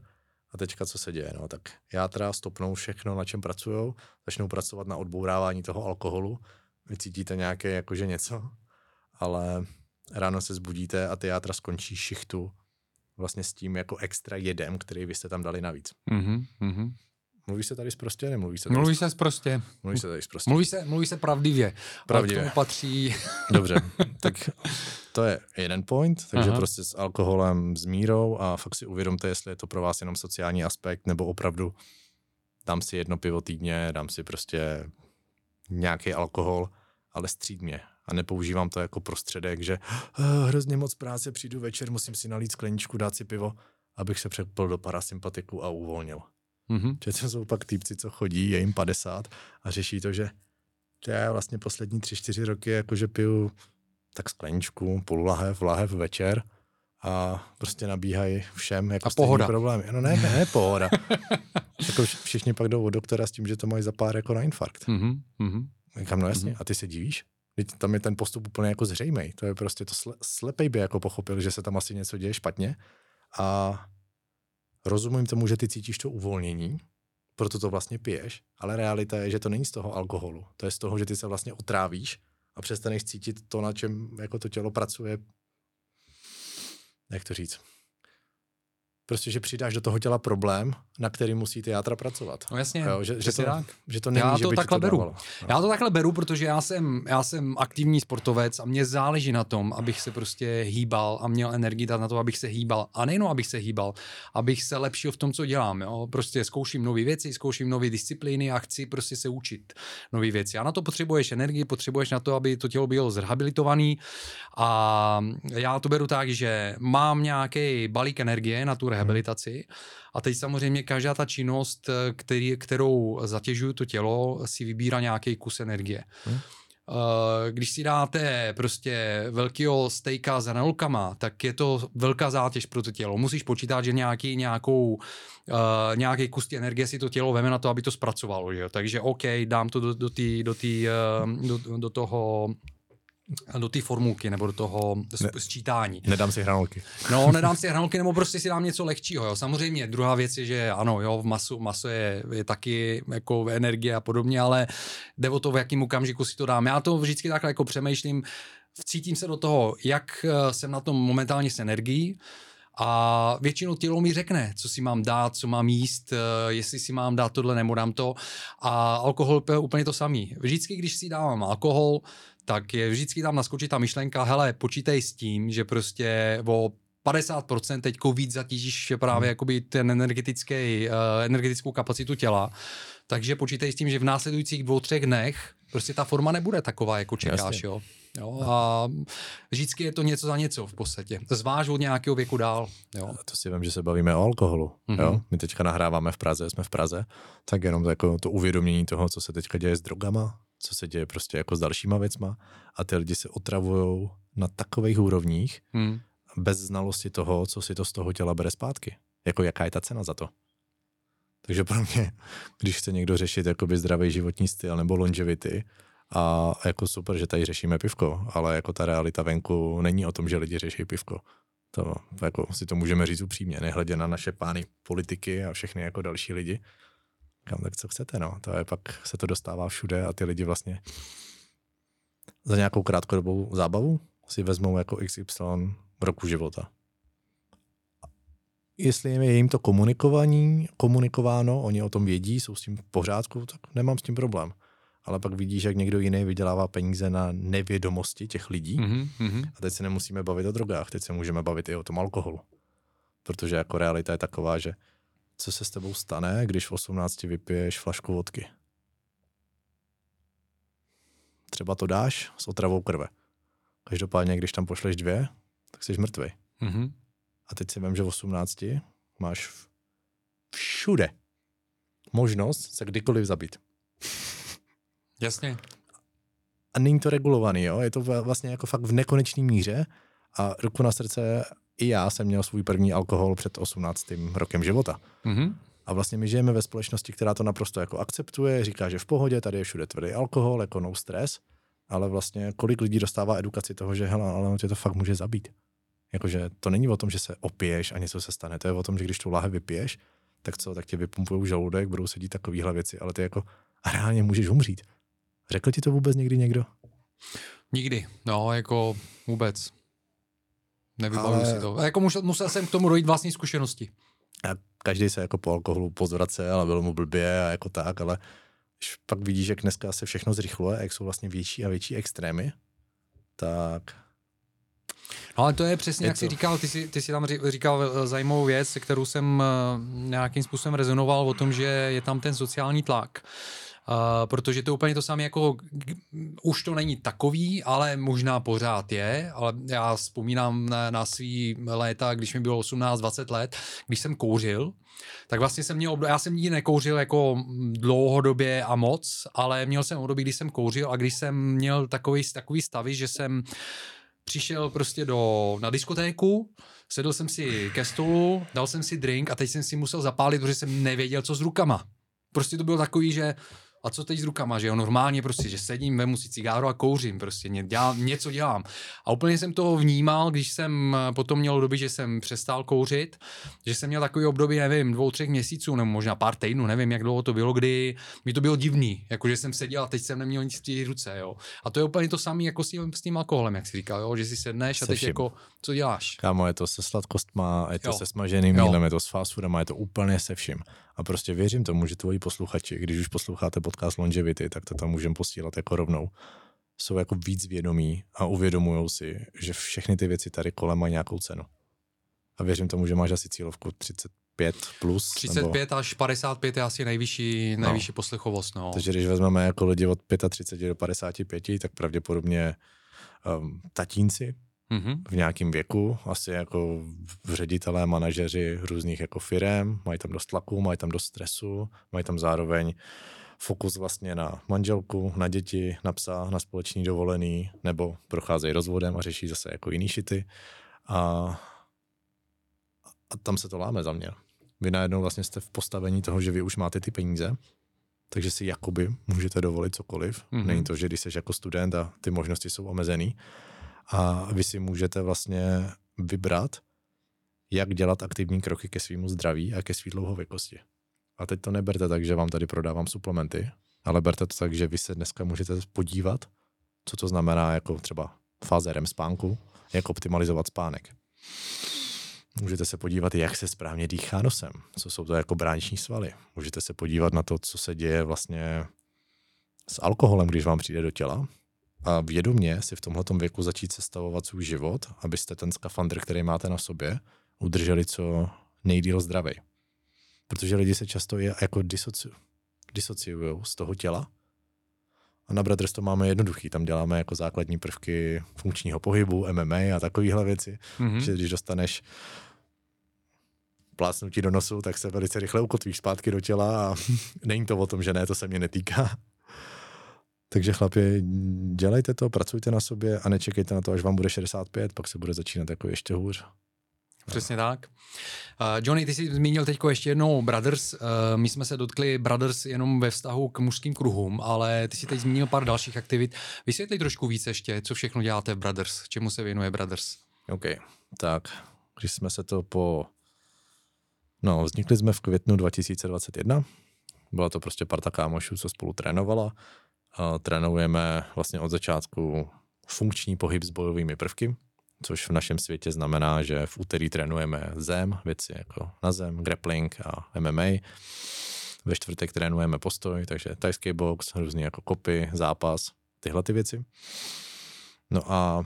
a teďka co se děje? No, tak játra stopnou všechno, na čem pracují, začnou pracovat na odbourávání toho alkoholu, vy cítíte nějaké jakože něco, ale ráno se zbudíte a ty játra skončí šichtu vlastně s tím jako extra jedem, který vy jste tam dali navíc. Mm-hmm. Mluví se tady zprostě, nemluví se tady Mluví se zprostě. Mluví se tady zprostě. Mluví se, mluví se pravdivě. Pravdivě. Ale k tomu patří... (laughs) Dobře, (laughs) tak to je jeden point, takže Aha. prostě s alkoholem, s mírou a fakt si uvědomte, jestli je to pro vás jenom sociální aspekt, nebo opravdu dám si jedno pivo týdně, dám si prostě nějaký alkohol, ale střídmě. A nepoužívám to jako prostředek, že oh, hrozně moc práce, přijdu večer, musím si nalít skleničku, dát si pivo, abych se přepl do parasympatiku a uvolnil. Mm-hmm. Že to jsou pak týpci, co chodí, je jim 50 a řeší to, že já vlastně poslední tři, čtyři roky jakože piju tak skleničku, půl lahev, lahev večer a prostě nabíhají všem jako a pohoda. problémy. No ne, ne, ne (laughs) pohoda. jako všichni pak jdou od doktora s tím, že to mají za pár jako na infarkt. Mm-hmm. mm-hmm. Říkám, no jasně, mm-hmm. a ty se divíš? Teď tam je ten postup úplně jako zřejmý. To je prostě to sle, slepej by jako pochopil, že se tam asi něco děje špatně a rozumím tomu, že ty cítíš to uvolnění, proto to vlastně piješ, ale realita je, že to není z toho alkoholu. To je z toho, že ty se vlastně otrávíš a přestaneš cítit to, na čem jako to tělo pracuje, jak to říct, prostě, že přidáš do toho těla problém, na který musí ty játra pracovat. No jasně, jo, že, že, to, tak. že to není, já to že by takhle to beru. No. Já to takhle beru, protože já jsem, já jsem aktivní sportovec a mě záleží na tom, abych se prostě hýbal a měl energii dát na to, abych se hýbal. A nejenom abych se hýbal, abych se lepšil v tom, co dělám. Jo? Prostě zkouším nové věci, zkouším nové disciplíny a chci prostě se učit nové věci. A na to potřebuješ energii, potřebuješ na to, aby to tělo bylo zrehabilitované. A já to beru tak, že mám nějaký balík energie na tu rehabilitaci. A teď samozřejmě každá ta činnost, eh, který, kterou zatěžuju to tělo, si vybírá nějaký kus energie. Hmm. Když si dáte prostě velkého stejka s hranolkama, tak je to velká zátěž pro to tělo. Musíš počítat, že nějaký, nějakou, uh, nějaký kus energie si to tělo veme na to, aby to zpracovalo. Že? Takže OK, dám to do, do, tý, do, tý, uh, do, do toho do té formulky nebo do toho ne, sčítání. Nedám si hranolky. No, nedám si hranolky nebo prostě si dám něco lehčího. Jo. Samozřejmě druhá věc je, že ano, jo, v masu, maso je, je taky jako energie a podobně, ale jde o to, v jakém okamžiku si to dám. Já to vždycky takhle jako přemýšlím, vcítím se do toho, jak eh, jsem na tom momentálně s energií, A většinou tělo mi řekne, co si mám dát, co mám jíst, eh, jestli si mám dát tohle nebo dám to. A alkohol je úplně to samý. Vždycky, když si dávám alkohol, tak je vždycky tam naskočí ta myšlenka, hele, počítej s tím, že prostě o 50% teď víc zatížíš právě hmm. jakoby ten energetický, uh, energetickou kapacitu těla. Takže počítej s tím, že v následujících dvou, třech dnech prostě ta forma nebude taková, jako čekáš, jo. jo. A vždycky je to něco za něco v podstatě. Zváž od nějakého věku dál. Jo. To si vím, že se bavíme o alkoholu. Mm-hmm. Jo? My teďka nahráváme v Praze, jsme v Praze, tak jenom to, jako to uvědomění toho, co se teďka děje s drogama, co se děje prostě jako s dalšíma věcma a ty lidi se otravují na takových úrovních, mm bez znalosti toho, co si to z toho těla bere zpátky. Jako jaká je ta cena za to. Takže pro mě, když chce někdo řešit jakoby zdravý životní styl nebo longevity, a jako super, že tady řešíme pivko, ale jako ta realita venku není o tom, že lidi řeší pivko. To jako si to můžeme říct upřímně, nehledě na naše pány politiky a všechny jako další lidi. Kam tak co chcete, no. To je pak se to dostává všude a ty lidi vlastně za nějakou krátkodobou zábavu si vezmou jako XY roku života. Jestli je jim to komunikování, komunikováno, oni o tom vědí, jsou s tím v pořádku, tak nemám s tím problém. Ale pak vidíš, jak někdo jiný vydělává peníze na nevědomosti těch lidí. Mm-hmm. A teď se nemusíme bavit o drogách, teď se můžeme bavit i o tom alkoholu. Protože jako realita je taková, že co se s tebou stane, když v 18 vypiješ flašku vodky? Třeba to dáš s otravou krve. Každopádně, když tam pošleš dvě, tak jsi mrtvý. Mm-hmm. A teď si vím, že v 18 máš všude možnost se kdykoliv zabít. Jasně. A není to regulovaný, jo? Je to vlastně jako fakt v nekonečné míře a ruku na srdce i já jsem měl svůj první alkohol před 18. rokem života. Mm-hmm. A vlastně my žijeme ve společnosti, která to naprosto jako akceptuje, říká, že v pohodě, tady je všude tvrdý alkohol, jako no stres, ale vlastně kolik lidí dostává edukaci toho, že hele, ale on tě to fakt může zabít. Jakože to není o tom, že se opiješ a něco se stane. To je o tom, že když tu láhev vypiješ, tak co, tak tě vypumpují žaludek, budou sedít takovéhle věci, ale ty jako a reálně můžeš umřít. Řekl ti to vůbec někdy někdo? Nikdy, no, jako vůbec. Nevybavuju ale... si to. A jako musel, musel jsem k tomu dojít vlastní zkušenosti. A každý se jako po alkoholu pozvrace, ale bylo mu blbě a jako tak, ale když pak vidíš, jak dneska se všechno zrychluje, jak jsou vlastně větší a větší extrémy, tak No ale to je přesně, je jak to... jsi říkal, ty jsi, ty jsi tam říkal eh, zajímavou věc, se kterou jsem eh, nějakým způsobem rezonoval o tom, že je tam ten sociální tlak. Uh, protože to je úplně to samé, jako už to není takový, ale možná pořád je, ale já vzpomínám na, na svý léta, když mi bylo 18-20 let, když jsem kouřil, tak vlastně jsem měl, já jsem nikdy nekouřil jako dlouhodobě a moc, ale měl jsem období, kdy jsem kouřil a když jsem měl takový, takový stavy, že jsem přišel prostě do, na diskotéku, sedl jsem si ke stolu, dal jsem si drink a teď jsem si musel zapálit, protože jsem nevěděl, co s rukama. Prostě to bylo takový, že a co teď s rukama, že jo, normálně prostě, že sedím, vemu si cigáro a kouřím, prostě dělám, něco dělám. A úplně jsem to vnímal, když jsem eh, potom měl doby, že jsem přestal kouřit, že jsem měl takový období, nevím, dvou, třech měsíců, nebo možná pár týdnů, nevím, jak dlouho to bylo, kdy mi to bylo divný, jako že jsem seděl a teď jsem neměl nic v té ruce, jo. A to je úplně to samé jako s tím, s tím alkoholem, jak jsi říkal, jo, že si sedneš a teď jako, co děláš? Kámo, je to se sladkostma, je to jo. se smaženým jídlem, je to s fast foodem, je to úplně se vším. A prostě věřím tomu, že tvoji posluchači, když už posloucháte podcast Longevity, tak to tam můžeme posílat jako rovnou. Jsou jako víc vědomí a uvědomují si, že všechny ty věci tady kolem mají nějakou cenu. A věřím tomu, že máš asi cílovku 35 plus. 35 nebo... až 55 je asi nejvyšší, no. nejvyšší no. poslechovost. No. Takže když vezmeme jako lidi od 35 do 55, tak pravděpodobně um, tatínci mm-hmm. v nějakém věku, asi jako ředitelé, manažeři různých jako firem, mají tam dost tlaku, mají tam dost stresu, mají tam zároveň fokus vlastně na manželku, na děti, na psa, na společný dovolený, nebo procházejí rozvodem a řeší zase jako jiný šity. A, a tam se to láme za mě. Vy najednou vlastně jste v postavení toho, že vy už máte ty peníze, takže si jakoby můžete dovolit cokoliv. Mm-hmm. Není to, že když jsi jako student a ty možnosti jsou omezený, a vy si můžete vlastně vybrat, jak dělat aktivní kroky ke svýmu zdraví a ke svý dlouhověkosti. A teď to neberte tak, že vám tady prodávám suplementy, ale berte to tak, že vy se dneska můžete podívat, co to znamená jako třeba fáze REM spánku, jak optimalizovat spánek. Můžete se podívat, jak se správně dýchá nosem, co jsou to jako brániční svaly. Můžete se podívat na to, co se děje vlastně s alkoholem, když vám přijde do těla a vědomě si v tomhle věku začít sestavovat svůj život, abyste ten skafandr, který máte na sobě, udrželi co nejdíl zdravý. Protože lidi se často je jako disoci, disociují z toho těla. A na Brothers to máme jednoduchý, tam děláme jako základní prvky funkčního pohybu, MMA a takovéhle věci, mm-hmm. že když dostaneš plácnutí do nosu, tak se velice rychle ukotvíš zpátky do těla a (laughs) není to o tom, že ne, to se mě netýká. Takže chlapi, dělejte to, pracujte na sobě a nečekejte na to, až vám bude 65, pak se bude začínat jako ještě hůř. Přesně tak. Uh, Johnny, ty jsi zmínil teď ještě jednou Brothers. Uh, my jsme se dotkli Brothers jenom ve vztahu k mužským kruhům, ale ty jsi teď zmínil pár dalších aktivit. Vysvětli trošku víc ještě, co všechno děláte v Brothers, čemu se věnuje Brothers. OK, tak když jsme se to po... No, vznikli jsme v květnu 2021. Byla to prostě parta kámošů, co spolu trénovala trénujeme vlastně od začátku funkční pohyb s bojovými prvky, což v našem světě znamená, že v úterý trénujeme zem, věci jako na zem, grappling a MMA. Ve čtvrtek trénujeme postoj, takže tajský box, různý jako kopy, zápas, tyhle ty věci. No a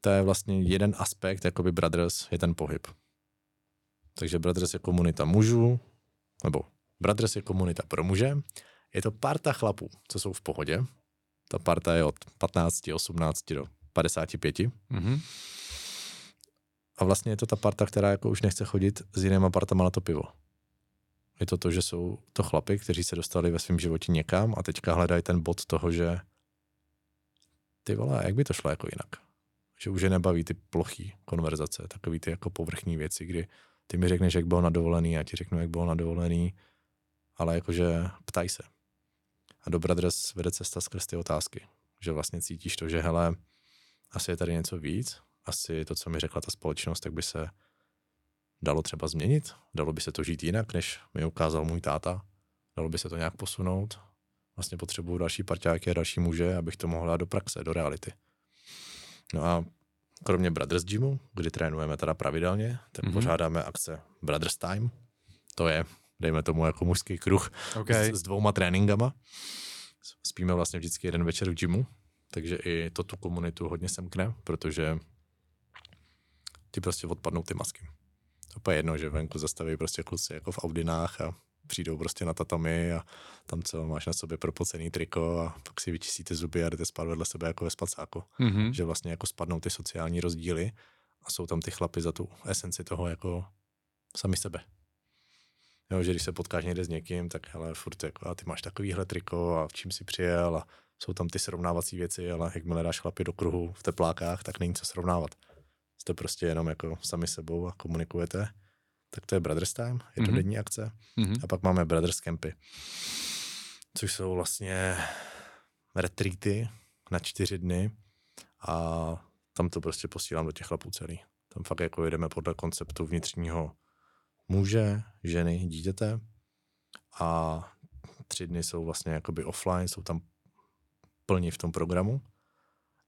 to je vlastně jeden aspekt, jakoby Brothers, je ten pohyb. Takže Brothers je komunita mužů, nebo Brothers je komunita pro muže je to parta chlapů, co jsou v pohodě. Ta parta je od 15, 18 do 55. Mm-hmm. A vlastně je to ta parta, která jako už nechce chodit s jinýma partama na to pivo. Je to to, že jsou to chlapy, kteří se dostali ve svém životě někam a teďka hledají ten bod toho, že ty vole, jak by to šlo jako jinak? Že už je nebaví ty plochý konverzace, takový ty jako povrchní věci, kdy ty mi řekneš, jak bylo na dovolený, já ti řeknu, jak bylo na dovolený, ale jakože ptaj se. A do Brothers vede cesta skrz ty otázky. Že vlastně cítíš to, že hele, asi je tady něco víc, asi to, co mi řekla ta společnost, tak by se dalo třeba změnit, dalo by se to žít jinak, než mi ukázal můj táta, dalo by se to nějak posunout. Vlastně potřebuju další parťáky a další muže, abych to mohl dát do praxe, do reality. No a kromě Brothers Gymu, kdy trénujeme teda pravidelně, tak mm-hmm. pořádáme akce Brothers Time. To je dejme tomu jako mužský kruh okay. s, s dvouma tréninkama. Spíme vlastně vždycky jeden večer v gymu, takže i to tu komunitu hodně semkne, protože ti prostě odpadnou ty masky. To je jedno, že venku zastaví prostě kluci jako v Audinách a přijdou prostě na tatami a tam co máš na sobě propocený triko a pak si vyčistíte zuby a jdete spát vedle sebe jako ve spacáku. Mm-hmm. Že vlastně jako spadnou ty sociální rozdíly a jsou tam ty chlapy za tu esenci toho jako sami sebe. Jo, že když se potkáš někde s někým, tak hele, furt jako, a ty máš takovýhle triko a v čím si přijel a jsou tam ty srovnávací věci, ale jakmile dáš chlapi do kruhu v teplákách, tak není co srovnávat. Jste prostě jenom jako sami sebou a komunikujete. Tak to je Brothers Time, je to mm-hmm. denní akce. Mm-hmm. A pak máme Brothers Campy, což jsou vlastně retreaty na čtyři dny a tam to prostě posílám do těch chlapů celý. Tam fakt jako jedeme podle konceptu vnitřního muže, ženy, dítěte a tři dny jsou vlastně jakoby offline, jsou tam plní v tom programu.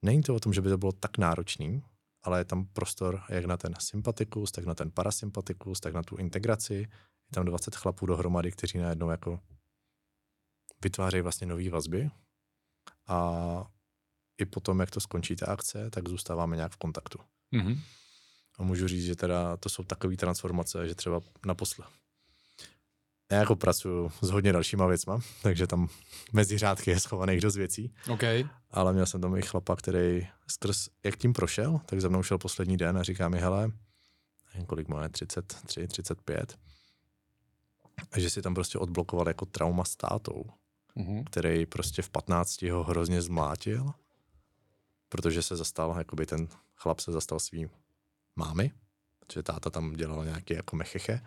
Není to o tom, že by to bylo tak náročný, ale je tam prostor jak na ten sympatikus, tak na ten parasympatikus, tak na tu integraci. Je tam 20 chlapů dohromady, kteří najednou jako vytvářejí vlastně nové vazby a i potom, jak to skončí ta akce, tak zůstáváme nějak v kontaktu. Mm-hmm. A můžu říct, že teda to jsou takové transformace, že třeba naposled. Já jako pracuji s hodně dalšíma věcma, takže tam mezi řádky je schovaných dost věcí. Okay. Ale měl jsem tam i chlapa, který skrz, jak tím prošel, tak za mnou šel poslední den a říká mi, hele, kolik má 33, 35, a že si tam prostě odblokoval jako trauma s tátou, mm-hmm. který prostě v 15 ho hrozně zmlátil, protože se zastal, jakoby ten chlap se zastal svým mámy, protože táta tam dělal nějaký jako mecheche,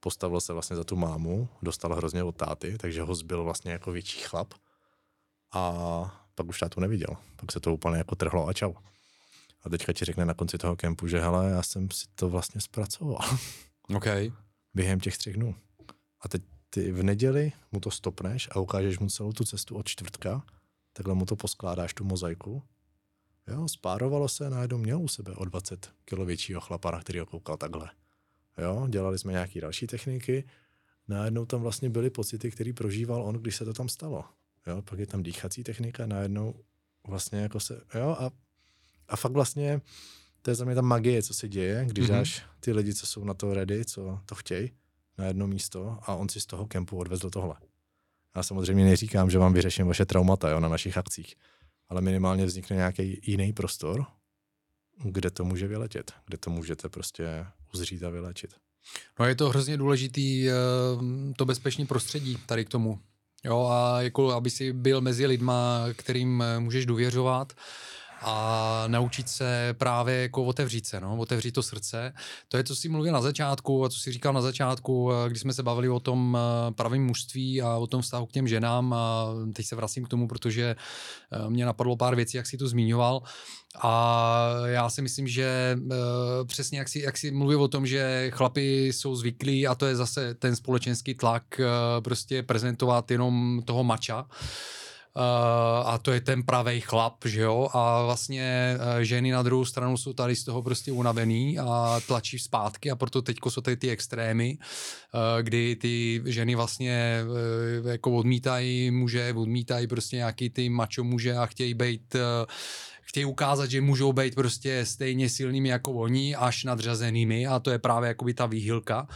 postavil se vlastně za tu mámu, dostal hrozně od táty, takže ho zbyl vlastně jako větší chlap a pak už tátu neviděl. Pak se to úplně jako trhlo a čau. A teďka ti řekne na konci toho kempu, že hele, já jsem si to vlastně zpracoval. (laughs) OK. Během těch třech dnů. A teď ty v neděli mu to stopneš a ukážeš mu celou tu cestu od čtvrtka, takhle mu to poskládáš, tu mozaiku Jo, spárovalo se, najednou měl u sebe o 20 kg většího chlapa, na který ho koukal takhle. Jo, dělali jsme nějaké další techniky, najednou tam vlastně byly pocity, které prožíval on, když se to tam stalo. Jo, pak je tam dýchací technika, najednou vlastně jako se, jo, a, a fakt vlastně to je za mě ta magie, co se děje, když mm-hmm. dáš ty lidi, co jsou na to ready, co to chtějí, na jedno místo a on si z toho kempu odvezl tohle. Já samozřejmě neříkám, že vám vyřeším vaše traumata jo, na našich akcích, ale minimálně vznikne nějaký jiný prostor, kde to může vyletět, kde to můžete prostě uzřít a vylečit. No je to hrozně důležitý eh, to bezpečné prostředí tady k tomu. Jo, a jako aby si byl mezi lidma, kterým eh, můžeš důvěřovat, a naučit se právě jako otevřít se, no, otevřít to srdce. To je, co jsi mluvil na začátku a co jsi říkal na začátku, eh, když jsme se bavili o tom eh, pravém mužství a o tom vztahu k těm ženám a teď se vracím k tomu, protože eh, mě napadlo pár věcí, jak jsi to zmiňoval. A já si myslím, že přesně jak si, jak si mluvil o tom, že chlapi jsou zvyklí a to je zase ten společenský tlak prostě prezentovat jenom toho mača, a to je ten pravý chlap, že jo, a vlastně uh, ženy na druhou stranu jsou tady z toho prostě unavený a tlačí zpátky a proto teďko jsou tady ty extrémy, uh, kdy ty ženy vlastně jako odmítají muže, odmítají prostě nějaký ty mačo muže a chtějí být chtějí ukázat, že můžou být prostě stejně silnými jako oni, až nadřazenými a to je právě jakoby ta výhylka.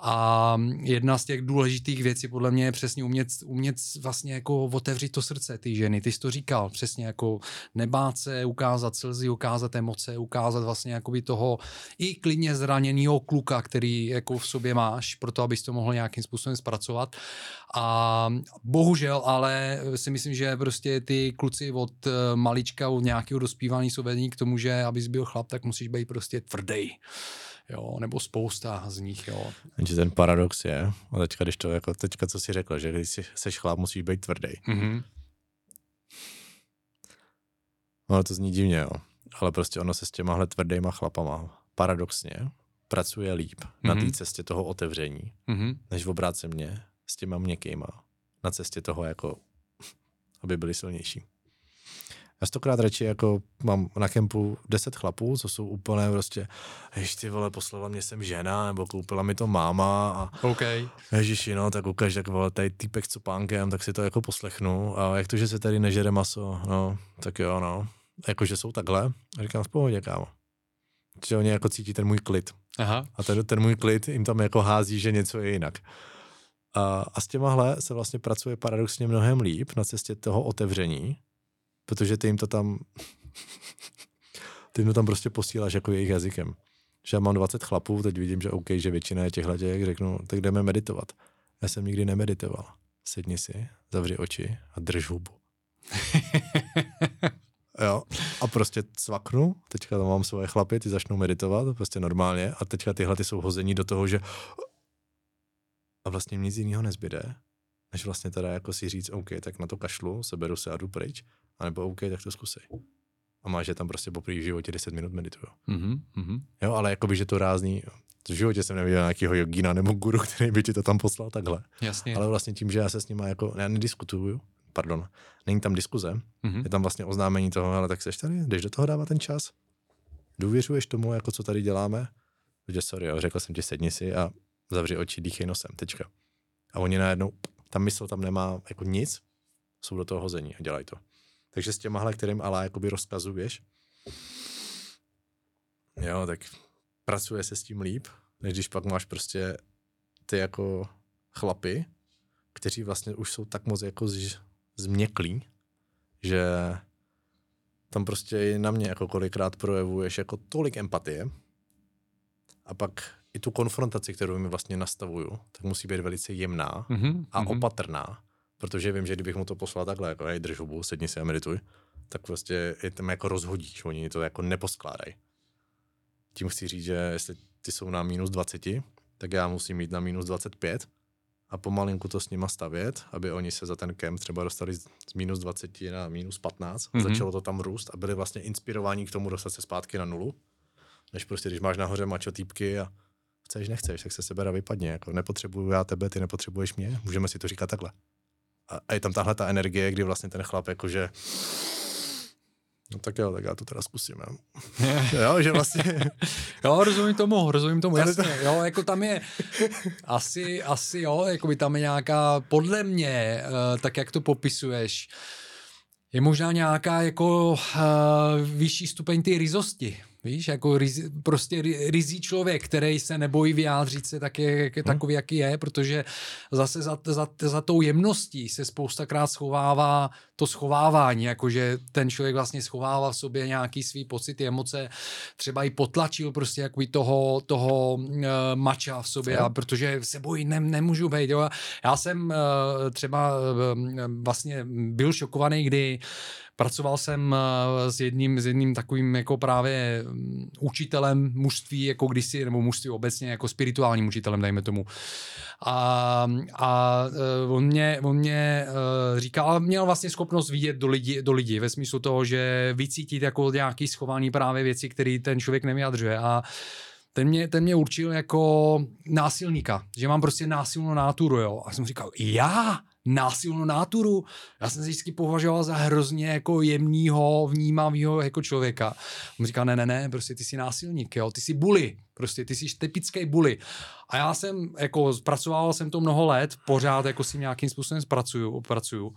A jedna z těch důležitých věcí podle mě je přesně umět, umět vlastně jako otevřít to srdce ty ženy. Ty jsi to říkal, přesně jako nebát se, ukázat slzy, ukázat emoce, ukázat vlastně jakoby toho i klidně zraněného kluka, který jako v sobě máš, proto abys to mohl nějakým způsobem zpracovat. A bohužel, ale si myslím, že prostě ty kluci od malička, od nějakého dospívání jsou vedení k tomu, že abys byl chlap, tak musíš být prostě tvrdý jo, nebo spousta z nich, jo. Takže ten paradox je, a teďka, když to, jako teďka, co jsi řekl, že když jsi, seš chlap, musíš být tvrdý. Mm-hmm. No, to zní divně, jo. Ale prostě ono se s těmahle tvrdýma chlapama paradoxně pracuje líp mm-hmm. na té mhm. cestě toho otevření, mm-hmm. než v obráceně s těma měkkýma na cestě toho, jako (laughs) aby byli silnější. Já stokrát radši jako mám na kempu deset chlapů, co jsou úplně prostě, jež ty vole, poslala mě sem žena, nebo koupila mi to máma a okay. ježiši, no, tak ukaž, tak vole, tady týpek s copánkem, tak si to jako poslechnu a jak to, že se tady nežere maso, no, tak jo, no, jakože jsou takhle, a říkám v pohodě, kámo. Že oni jako cítí ten můj klid. Aha. A ten, ten můj klid jim tam jako hází, že něco je jinak. A, a s těmahle se vlastně pracuje paradoxně mnohem líp na cestě toho otevření, protože ty jim to tam, ty jim to tam prostě posíláš jako jejich jazykem. Že já mám 20 chlapů, teď vidím, že OK, že většina je těchhle těch, řeknu, tak jdeme meditovat. Já jsem nikdy nemeditoval. Sedni si, zavři oči a drž hubu. (laughs) jo, a prostě cvaknu, teďka tam mám svoje chlapy, ty začnou meditovat, prostě normálně, a teďka tyhle ty jsou hození do toho, že a vlastně nic jiného nezbyde, než vlastně teda jako si říct, OK, tak na to kašlu, seberu se a jdu pryč a nebo OK, tak to zkusej. A máš, že tam prostě poprvé v životě 10 minut medituju. Mm-hmm. Jo, ale jakoby, že to rázný, v životě jsem neviděl nějakého jogína nebo guru, (laughs) který by ti to tam poslal takhle. Jasně. Ale vlastně tím, že já se s nimi jako, já nediskutuju, pardon, není tam diskuze, mm-hmm. je tam vlastně oznámení toho, ale tak seš tady, jdeš do toho dávat ten čas, důvěřuješ tomu, jako co tady děláme, že sorry, jo, řekl jsem ti sedni si a zavři oči, dýchej nosem, tečka. A oni najednou, ta mysl tam nemá jako nic, jsou do toho hození a dělají to. Takže s těmahle, kterým ale jakoby rozkazuješ, jo, tak pracuje se s tím líp, než když pak máš prostě ty jako chlapy, kteří vlastně už jsou tak moc jako z, změklí, že tam prostě i na mě jako kolikrát projevuješ jako tolik empatie. A pak i tu konfrontaci, kterou mi vlastně nastavuju, tak musí být velice jemná mm-hmm, a mm-hmm. opatrná, protože vím, že kdybych mu to poslal takhle, jako hej, drž hubu, sedni si a medituj, tak prostě je tam jako rozhodíš, oni to jako neposkládají. Tím chci říct, že jestli ty jsou na minus 20, tak já musím mít na minus 25 a pomalinku to s nima stavět, aby oni se za ten kemp třeba dostali z minus 20 na minus 15 mm-hmm. začalo to tam růst a byli vlastně inspirováni k tomu dostat se zpátky na nulu, než prostě když máš nahoře mačo týpky a chceš, nechceš, tak se sebera vypadně, jako nepotřebuju já tebe, ty nepotřebuješ mě, můžeme si to říkat takhle a, a je tam tahle ta energie, kdy vlastně ten chlap jakože No tak jo, tak já to teda zkusím. Jo, (laughs) jo že vlastně... jo, rozumím tomu, rozumím tomu, jasně. Jo, jako tam je asi, asi jo, jako by tam je nějaká, podle mě, uh, tak jak to popisuješ, je možná nějaká jako uh, vyšší stupeň ty rizosti. Víš, jako riz, prostě rizí člověk, který se nebojí vyjádřit se tak, je, jak hmm. takový, jaký je, protože zase za, za, za tou jemností se spoustakrát schovává to schovávání, jakože ten člověk vlastně schovává v sobě nějaký svý pocity, emoce, třeba i potlačil prostě jakoby toho, toho uh, mača v sobě, a protože se bojí, ne, nemůžu být. Jo. Já jsem uh, třeba uh, vlastně byl šokovaný, kdy Pracoval jsem s jedním, s jedním takovým jako právě mm, učitelem mužství, jako kdysi, nebo mužství obecně, jako spirituálním učitelem, dejme tomu. A, a on mě, on mě říkal, ale měl vlastně schopnost vidět do lidí, do lidí ve smyslu toho, že vycítit jako nějaký schovaný právě věci, které ten člověk nevyjadřuje. A ten mě, ten mě určil jako násilníka, že mám prostě násilnou náturu, jo. A jsem říkal, já? násilnou náturu. Já jsem se vždycky považoval za hrozně jako jemného, vnímavého jako člověka. On říká, ne, ne, ne, prostě ty jsi násilník, jo, ty jsi bully, prostě ty jsi typický bully. A já jsem, jako, zpracoval jsem to mnoho let, pořád jako si nějakým způsobem zpracuju, pracuju.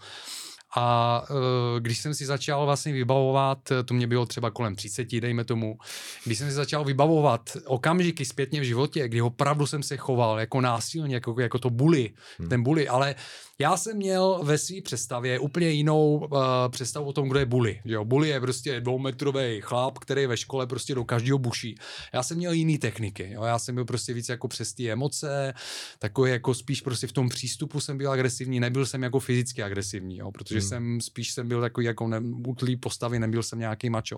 A uh, když jsem si začal vlastně vybavovat, to mě bylo třeba kolem 30, dejme tomu, když jsem si začal vybavovat okamžiky zpětně v životě, kdy opravdu jsem se choval jako násilně, jako, jako to bully, hmm. ten bully, ale já jsem měl ve své představě úplně jinou uh, představu o tom, kdo je bully. Jo, bully je prostě dvoumetrový chlap, který ve škole prostě do každého buší. Já jsem měl jiný techniky. Jo, já jsem byl prostě víc jako přes ty emoce, takový jako spíš prostě v tom přístupu jsem byl agresivní, nebyl jsem jako fyzicky agresivní, jo, protože hmm. jsem spíš jsem byl takový jako útlý postavy, nebyl jsem nějaký mačo.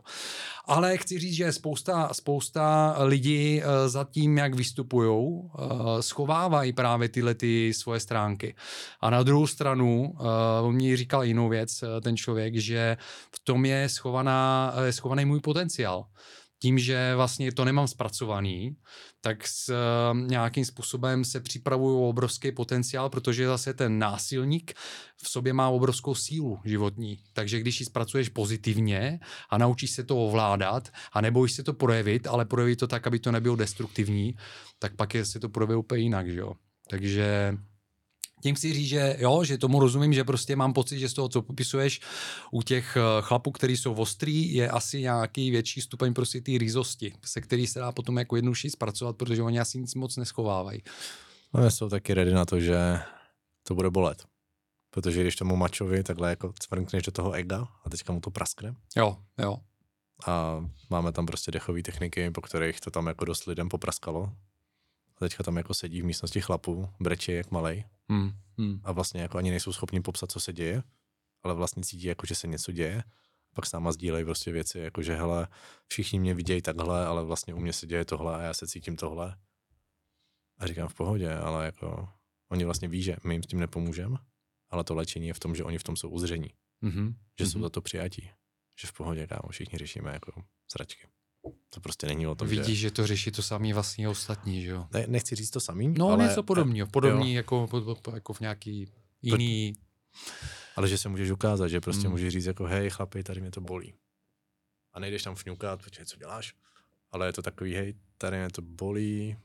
Ale chci říct, že spousta, spousta lidí uh, za tím, jak vystupují, uh, schovávají právě tyhle ty svoje stránky. A na druhou stranu, uh, on mi říkal jinou věc, ten člověk, že v tom je schovaná, schovaný můj potenciál. Tím, že vlastně to nemám zpracovaný, tak s uh, nějakým způsobem se připravuju obrovský potenciál, protože zase ten násilník v sobě má obrovskou sílu životní. Takže když ji zpracuješ pozitivně a naučíš se to ovládat a nebojíš se to projevit, ale projevit to tak, aby to nebylo destruktivní, tak pak je, se to projeví úplně jinak, že jo. Takže tím chci říct, že jo, že tomu rozumím, že prostě mám pocit, že z toho, co popisuješ u těch eh, chlapů, kteří jsou ostrý, je asi nějaký větší stupeň prostě té rýzosti, se který se dá potom jako jednodušší zpracovat, protože oni asi nic moc neschovávají. No, jsou taky ready na to, že to bude bolet. Protože když tomu mačovi takhle jako cvrkneš do toho ega a teďka mu to praskne. Jo, jo. A máme tam prostě dechové techniky, po kterých to tam jako dost lidem popraskalo teďka tam jako sedí v místnosti chlapů, brečí jak malej hmm. Hmm. a vlastně jako ani nejsou schopni popsat, co se děje, ale vlastně cítí jako, že se něco děje. Pak s náma sdílejí prostě věci, jako že hele, všichni mě vidějí takhle, ale vlastně u mě se děje tohle a já se cítím tohle. A říkám v pohodě, ale jako oni vlastně ví, že my jim s tím nepomůžeme, ale to léčení je v tom, že oni v tom jsou uzření. Mm-hmm. Že jsou mhm. za to přijatí. Že v pohodě, kámo, všichni řešíme jako zračky. To prostě není o tom, Vidíš, že... že to řeší to samý vlastně ostatní, že jo? Ne, nechci říct to samý, No, ale... něco podobného. Podobný jako, jako v nějaký jiný... Ale že se můžeš ukázat, že prostě hmm. můžeš říct jako hej chlapi, tady mě to bolí. A nejdeš tam fňukat, protože co děláš? Ale je to takový, hej, tady mě to bolí.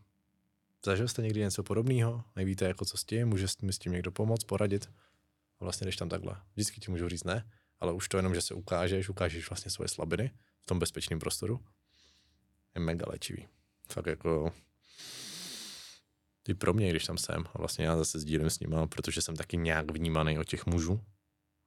Zažil jste někdy něco podobného? Nevíte jako co s tím? Může s tím, s tím někdo pomoct, poradit? A vlastně jdeš tam takhle. Vždycky ti můžu říct ne, ale už to jenom, že se ukážeš, ukážeš vlastně svoje slabiny v tom bezpečném prostoru je mega léčivý. Fakt jako ty pro mě, když tam jsem a vlastně já zase sdílím s nima, protože jsem taky nějak vnímaný od těch mužů.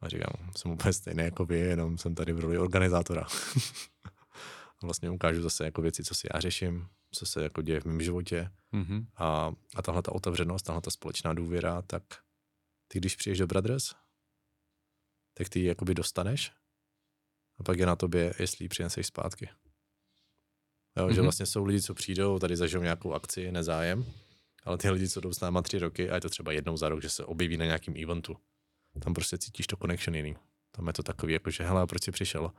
A říkám, jsem úplně stejný jako vy, jenom jsem tady v roli organizátora. (laughs) a vlastně ukážu zase jako věci, co si já řeším, co se jako děje v mém životě. Mm-hmm. A, a tahle ta otevřenost, tahle ta společná důvěra, tak ty, když přijdeš do Brothers, tak ty ji jakoby dostaneš a pak je na tobě, jestli ji přineseš zpátky. Jo, mm-hmm. Že mhm. vlastně jsou lidi, co přijdou, tady zažijou nějakou akci, nezájem, ale ty lidi, co jdou s náma tři roky a je to třeba jednou za rok, že se objeví na nějakým eventu, tam prostě cítíš to connection jiný. Tam je to takový, jako že hele, proč jsi přišel?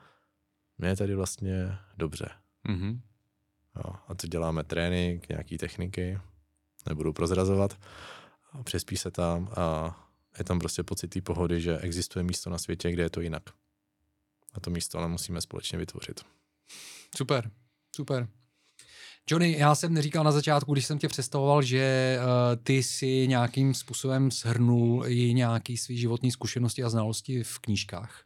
Mně je tady vlastně dobře. Mm-hmm. Jo, a to děláme trénink, nějaký techniky, nebudu prozrazovat, přespí se tam a je tam prostě pocit té pohody, že existuje místo na světě, kde je to jinak. A to místo ale musíme společně vytvořit. Super, super. Johnny, já jsem neříkal na začátku, když jsem tě představoval, že uh, ty si nějakým způsobem shrnul i nějaký svý životní zkušenosti a znalosti v knížkách.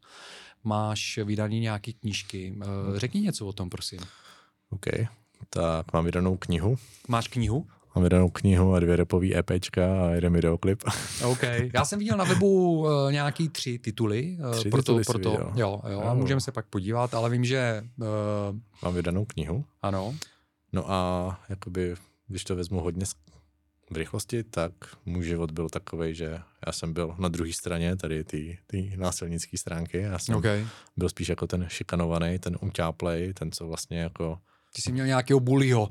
Máš vydaný nějaké knížky. Uh, řekni něco o tom, prosím. OK, tak mám vydanou knihu. Máš knihu? Mám vydanou knihu a dvě repový EPčka a jeden videoklip. (laughs) OK. Já jsem viděl na webu uh, nějaký tři tituly. Uh, tři proto, tituly proto, viděl. jo, jo, a můžeme se pak podívat, ale vím, že... Uh, mám vydanou knihu. Ano. No a jakoby, když to vezmu hodně v rychlosti, tak můj život byl takový, že já jsem byl na druhé straně tady ty, ty násilnické stránky. Já jsem okay. byl spíš jako ten šikanovaný, ten umťáplej, ten, co vlastně jako ty jsi měl nějakého bulího,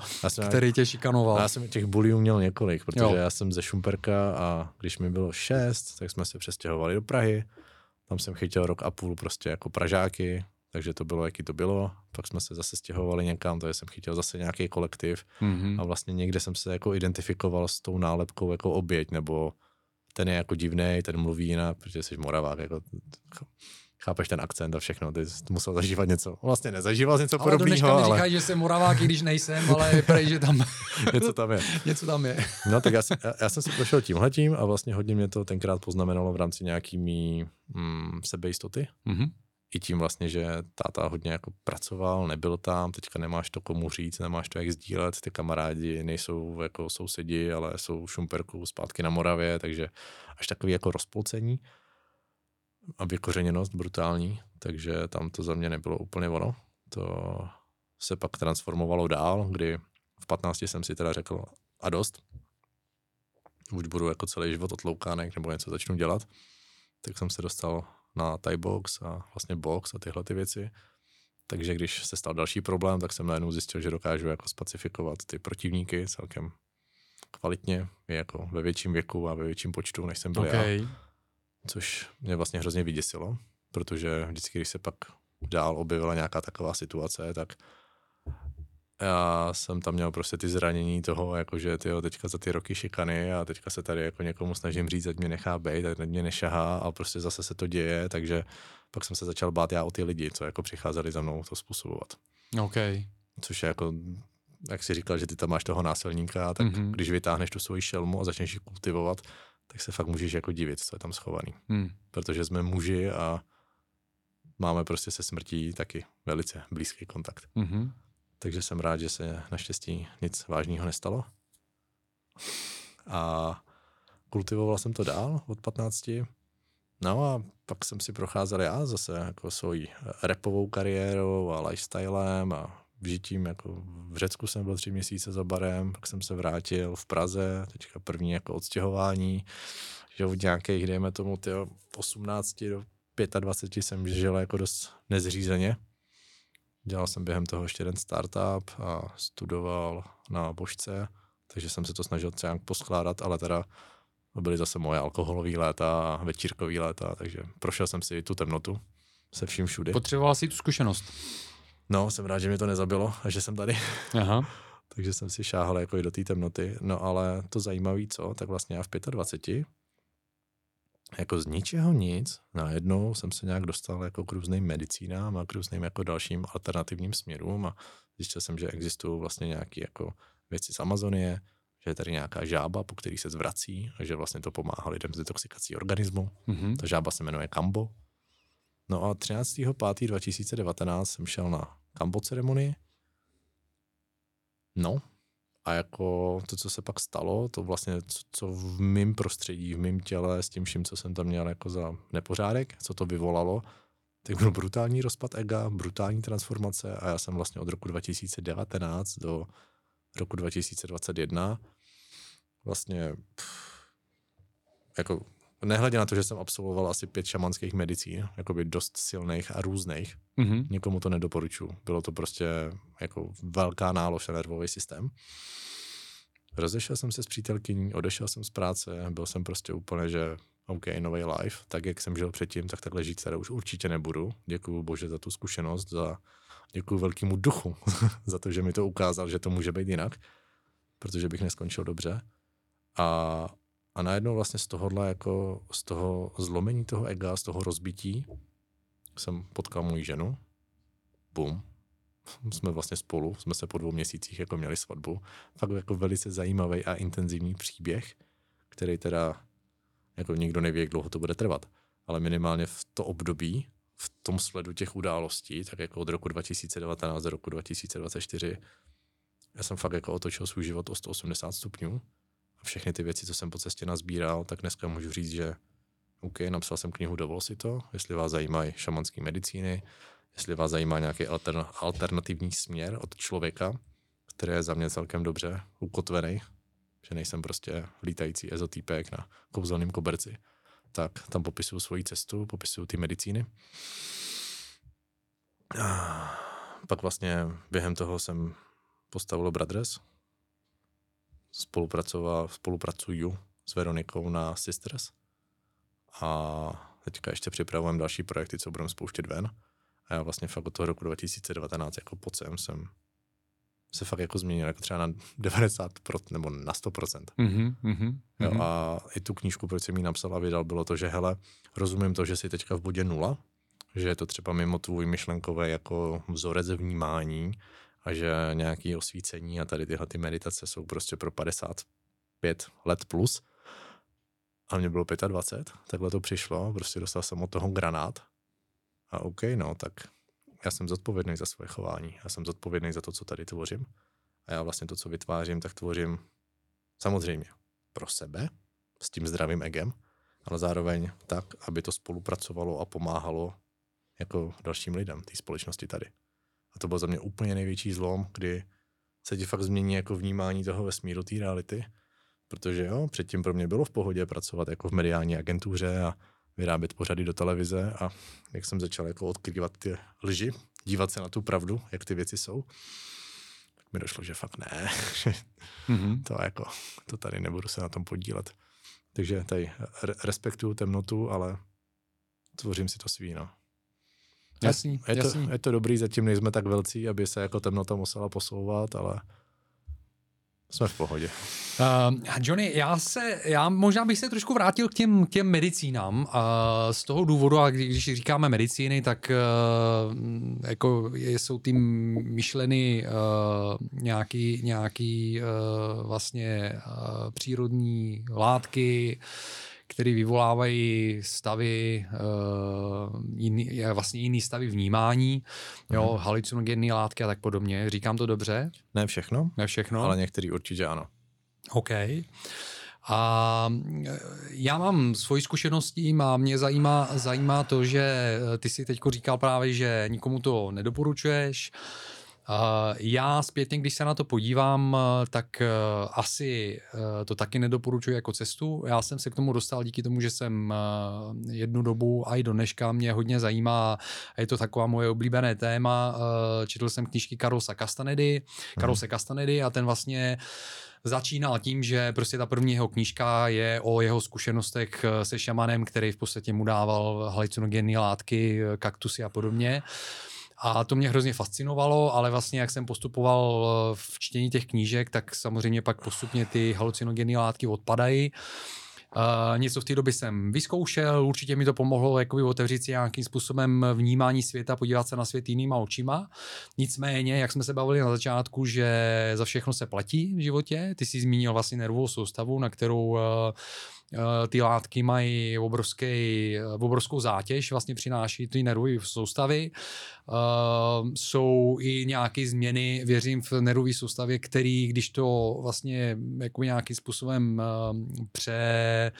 který tě šikanoval. Já jsem těch bulíů měl několik, protože jo. já jsem ze Šumperka a když mi bylo šest, tak jsme se přestěhovali do Prahy. Tam jsem chytil rok a půl prostě jako Pražáky, takže to bylo, jaký to bylo. Pak jsme se zase stěhovali někam, takže jsem chytil zase nějaký kolektiv mm-hmm. a vlastně někde jsem se jako identifikoval s tou nálepkou jako oběť, nebo ten je jako divný, ten mluví jinak, protože jsi Moravák, jako chápeš ten akcent a všechno, ty jsi musel zažívat něco. Vlastně nezažíval něco ale podobného. Ale říkají, že jsem Moravák, i když nejsem, ale (laughs) prej, že tam... něco tam je. (laughs) něco tam je. no tak já jsem, já, já jsem si prošel tímhletím a vlastně hodně mě to tenkrát poznamenalo v rámci nějakými mm, sebejistoty. Mm-hmm i tím vlastně, že táta hodně jako pracoval, nebyl tam, teďka nemáš to komu říct, nemáš to jak sdílet, ty kamarádi nejsou jako sousedi, ale jsou v Šumperku zpátky na Moravě, takže až takový jako rozpolcení a vykořeněnost brutální, takže tam to za mě nebylo úplně ono. To se pak transformovalo dál, kdy v 15 jsem si teda řekl a dost, buď budu jako celý život otloukánek nebo něco začnu dělat, tak jsem se dostal na Thai box a vlastně box a tyhle ty věci. Takže když se stal další problém, tak jsem najednou zjistil, že dokážu jako spacifikovat ty protivníky celkem kvalitně, jako ve větším věku a ve větším počtu, než jsem byl okay. já. Což mě vlastně hrozně vyděsilo, protože vždycky, když se pak dál objevila nějaká taková situace, tak já jsem tam měl prostě ty zranění toho, jakože tyjo, teďka za ty roky šikany a teďka se tady jako někomu snažím říct, ať mě nechá být, ať mě nešahá a prostě zase se to děje, takže pak jsem se začal bát já o ty lidi, co jako přicházeli za mnou to způsobovat. OK. Což je jako, jak jsi říkal, že ty tam máš toho násilníka, tak mm-hmm. když vytáhneš tu svoji šelmu a začneš ji kultivovat, tak se fakt můžeš jako divit, co je tam schovaný. Mm. Protože jsme muži a máme prostě se smrtí taky velice blízký kontakt. Mm-hmm. Takže jsem rád, že se naštěstí nic vážného nestalo. A kultivoval jsem to dál od 15. No a pak jsem si procházel já zase jako svojí repovou kariérou a lifestylem a žitím, jako v Řecku jsem byl tři měsíce za barem, pak jsem se vrátil v Praze, teďka první jako odstěhování, že od nějakých, dejme tomu, tyjo, 18 do 25 jsem žil jako dost nezřízeně, Dělal jsem během toho ještě jeden startup a studoval na božce, takže jsem se to snažil třeba poskládat, ale teda byly zase moje alkoholové léta a večírkové léta, takže prošel jsem si tu temnotu se vším všudy. Potřeboval jsi tu zkušenost? No, jsem rád, že mi to nezabilo a že jsem tady. Aha. (laughs) takže jsem si šáhal jako i do té temnoty. No ale to zajímavé, co, tak vlastně já v 25 jako z ničeho nic, najednou jsem se nějak dostal jako k různým medicínám a k různým jako dalším alternativním směrům a zjistil jsem, že existují vlastně nějaké jako věci z Amazonie, že je tady nějaká žába, po který se zvrací a že vlastně to pomáhá lidem s detoxikací organismu. Mm-hmm. Ta žába se jmenuje Kambo. No a 13.5.2019 jsem šel na Kambo ceremonii. No, a jako to, co se pak stalo, to vlastně, co, co v mém prostředí, v mém těle, s tím vším, co jsem tam měl jako za nepořádek, co to vyvolalo, tak byl brutální rozpad ega, brutální transformace a já jsem vlastně od roku 2019 do roku 2021 vlastně pff, jako nehledě na to, že jsem absolvoval asi pět šamanských medicín, jakoby dost silných a různých, mm-hmm. nikomu to nedoporučuji. Bylo to prostě jako velká nálož na nervový systém. Rozešel jsem se s přítelkyní, odešel jsem z práce, byl jsem prostě úplně, že OK, nový life, tak jak jsem žil předtím, tak takhle žít tady už určitě nebudu. Děkuju bože za tu zkušenost, za děkuju velkému duchu (laughs) za to, že mi to ukázal, že to může být jinak, protože bych neskončil dobře. A a najednou vlastně z tohohle, jako z toho zlomení toho ega, z toho rozbití, jsem potkal moji ženu, bum, (laughs) jsme vlastně spolu, jsme se po dvou měsících jako měli svatbu. Fakt jako velice zajímavý a intenzivní příběh, který teda jako nikdo neví, jak dlouho to bude trvat. Ale minimálně v to období, v tom sledu těch událostí, tak jako od roku 2019 do roku 2024, já jsem fakt jako otočil svůj život o 180 stupňů všechny ty věci, co jsem po cestě nazbíral, tak dneska můžu říct, že OK, napsal jsem knihu Dovol si to, jestli vás zajímají šamanské medicíny, jestli vás zajímá nějaký altern, alternativní směr od člověka, který je za mě celkem dobře ukotvený, že nejsem prostě lítající ezotýpek na kouzelným koberci, tak tam popisuju svoji cestu, popisuju ty medicíny. Pak vlastně během toho jsem postavil Brothers, spolupracoval, spolupracuju s Veronikou na Sisters a teďka ještě připravujeme další projekty, co budeme spouštět ven. A já vlastně fakt od toho roku 2019 jako pod sem jsem se fakt jako změnil jako třeba na 90% nebo na 100%. Mm-hmm, mm-hmm. Jo, mhm. a i tu knížku, proč jsem ji napsal a vydal, bylo to, že hele, rozumím to, že jsi teďka v bodě nula, že je to třeba mimo tvůj myšlenkový jako vzorec vnímání a že nějaký osvícení a tady tyhle ty meditace jsou prostě pro 55 let plus. A mě bylo 25, takhle to přišlo, prostě dostal jsem od toho granát a OK, no, tak já jsem zodpovědný za svoje chování, já jsem zodpovědný za to, co tady tvořím. A já vlastně to, co vytvářím, tak tvořím samozřejmě pro sebe, s tím zdravým egem, ale zároveň tak, aby to spolupracovalo a pomáhalo jako dalším lidem té společnosti tady. To byl za mě úplně největší zlom, kdy se ti fakt změní jako vnímání toho vesmíru, té reality, protože jo, předtím pro mě bylo v pohodě pracovat jako v mediální agentuře a vyrábět pořady do televize a jak jsem začal jako odkryvat ty lži, dívat se na tu pravdu, jak ty věci jsou, tak mi došlo, že fakt ne, (laughs) mm-hmm. to jako, to tady nebudu se na tom podílet. Takže tady respektuju temnotu, ale tvořím si to svý, no. Jasný, je, jasný. To, je to dobrý, zatím nejsme tak velcí, aby se jako temnota musela posouvat, ale jsme v pohodě. Uh, Johnny, já se, já možná bych se trošku vrátil k těm, k těm medicínám. Uh, z toho důvodu, a když říkáme medicíny, tak uh, jako jsou tím myšleny uh, nějaký, nějaký uh, vlastně uh, přírodní látky, které vyvolávají stavy, uh, jiný, vlastně jiný stavy vnímání, jo, hmm. halucinogenní látky a tak podobně. Říkám to dobře? Ne všechno. Ne všechno. Ale některý určitě ano. OK. A eh, já mám svoji zkušeností a mě zajímá, zajímá to, že eh, ty si teď říkal právě, že nikomu to nedoporučuješ. Já zpětně, když se na to podívám, tak eh, asi eh, to taky nedoporučuji jako cestu. Já jsem se k tomu dostal díky tomu, že jsem eh, jednu dobu a i do dneška mě hodně zajímá a je to taková moje oblíbené téma. Četl jsem knížky Karolsa Castanedy, Karolse Castanedy a ten vlastně začínal tím, že prostě ta první jeho knížka je o jeho zkušenostech se šamanem, který v podstatě mu dával halucinogenní látky, kaktusy a podobně. A to mě hrozně fascinovalo, ale vlastně jak jsem postupoval eh, v čtení těch knížek, tak samozřejmě pak postupně ty halucinogenní látky odpadají. Uh, něco v té době jsem vyzkoušel, určitě mi to pomohlo jakoby otevřít si nějakým způsobem vnímání světa, podívat se na svět jinýma očima. Nicméně, jak jsme se bavili na začátku, že za všechno se platí v životě, ty jsi zmínil vlastně nervovou soustavu, na kterou uh, ty látky mají obrovský, eh, obrovskou zátěž, vlastně přináší ty nervové soustavy. Uh, jsou i nějaké změny, věřím, v nervové soustavě, který, když to vlastně jako nějakým způsobem pře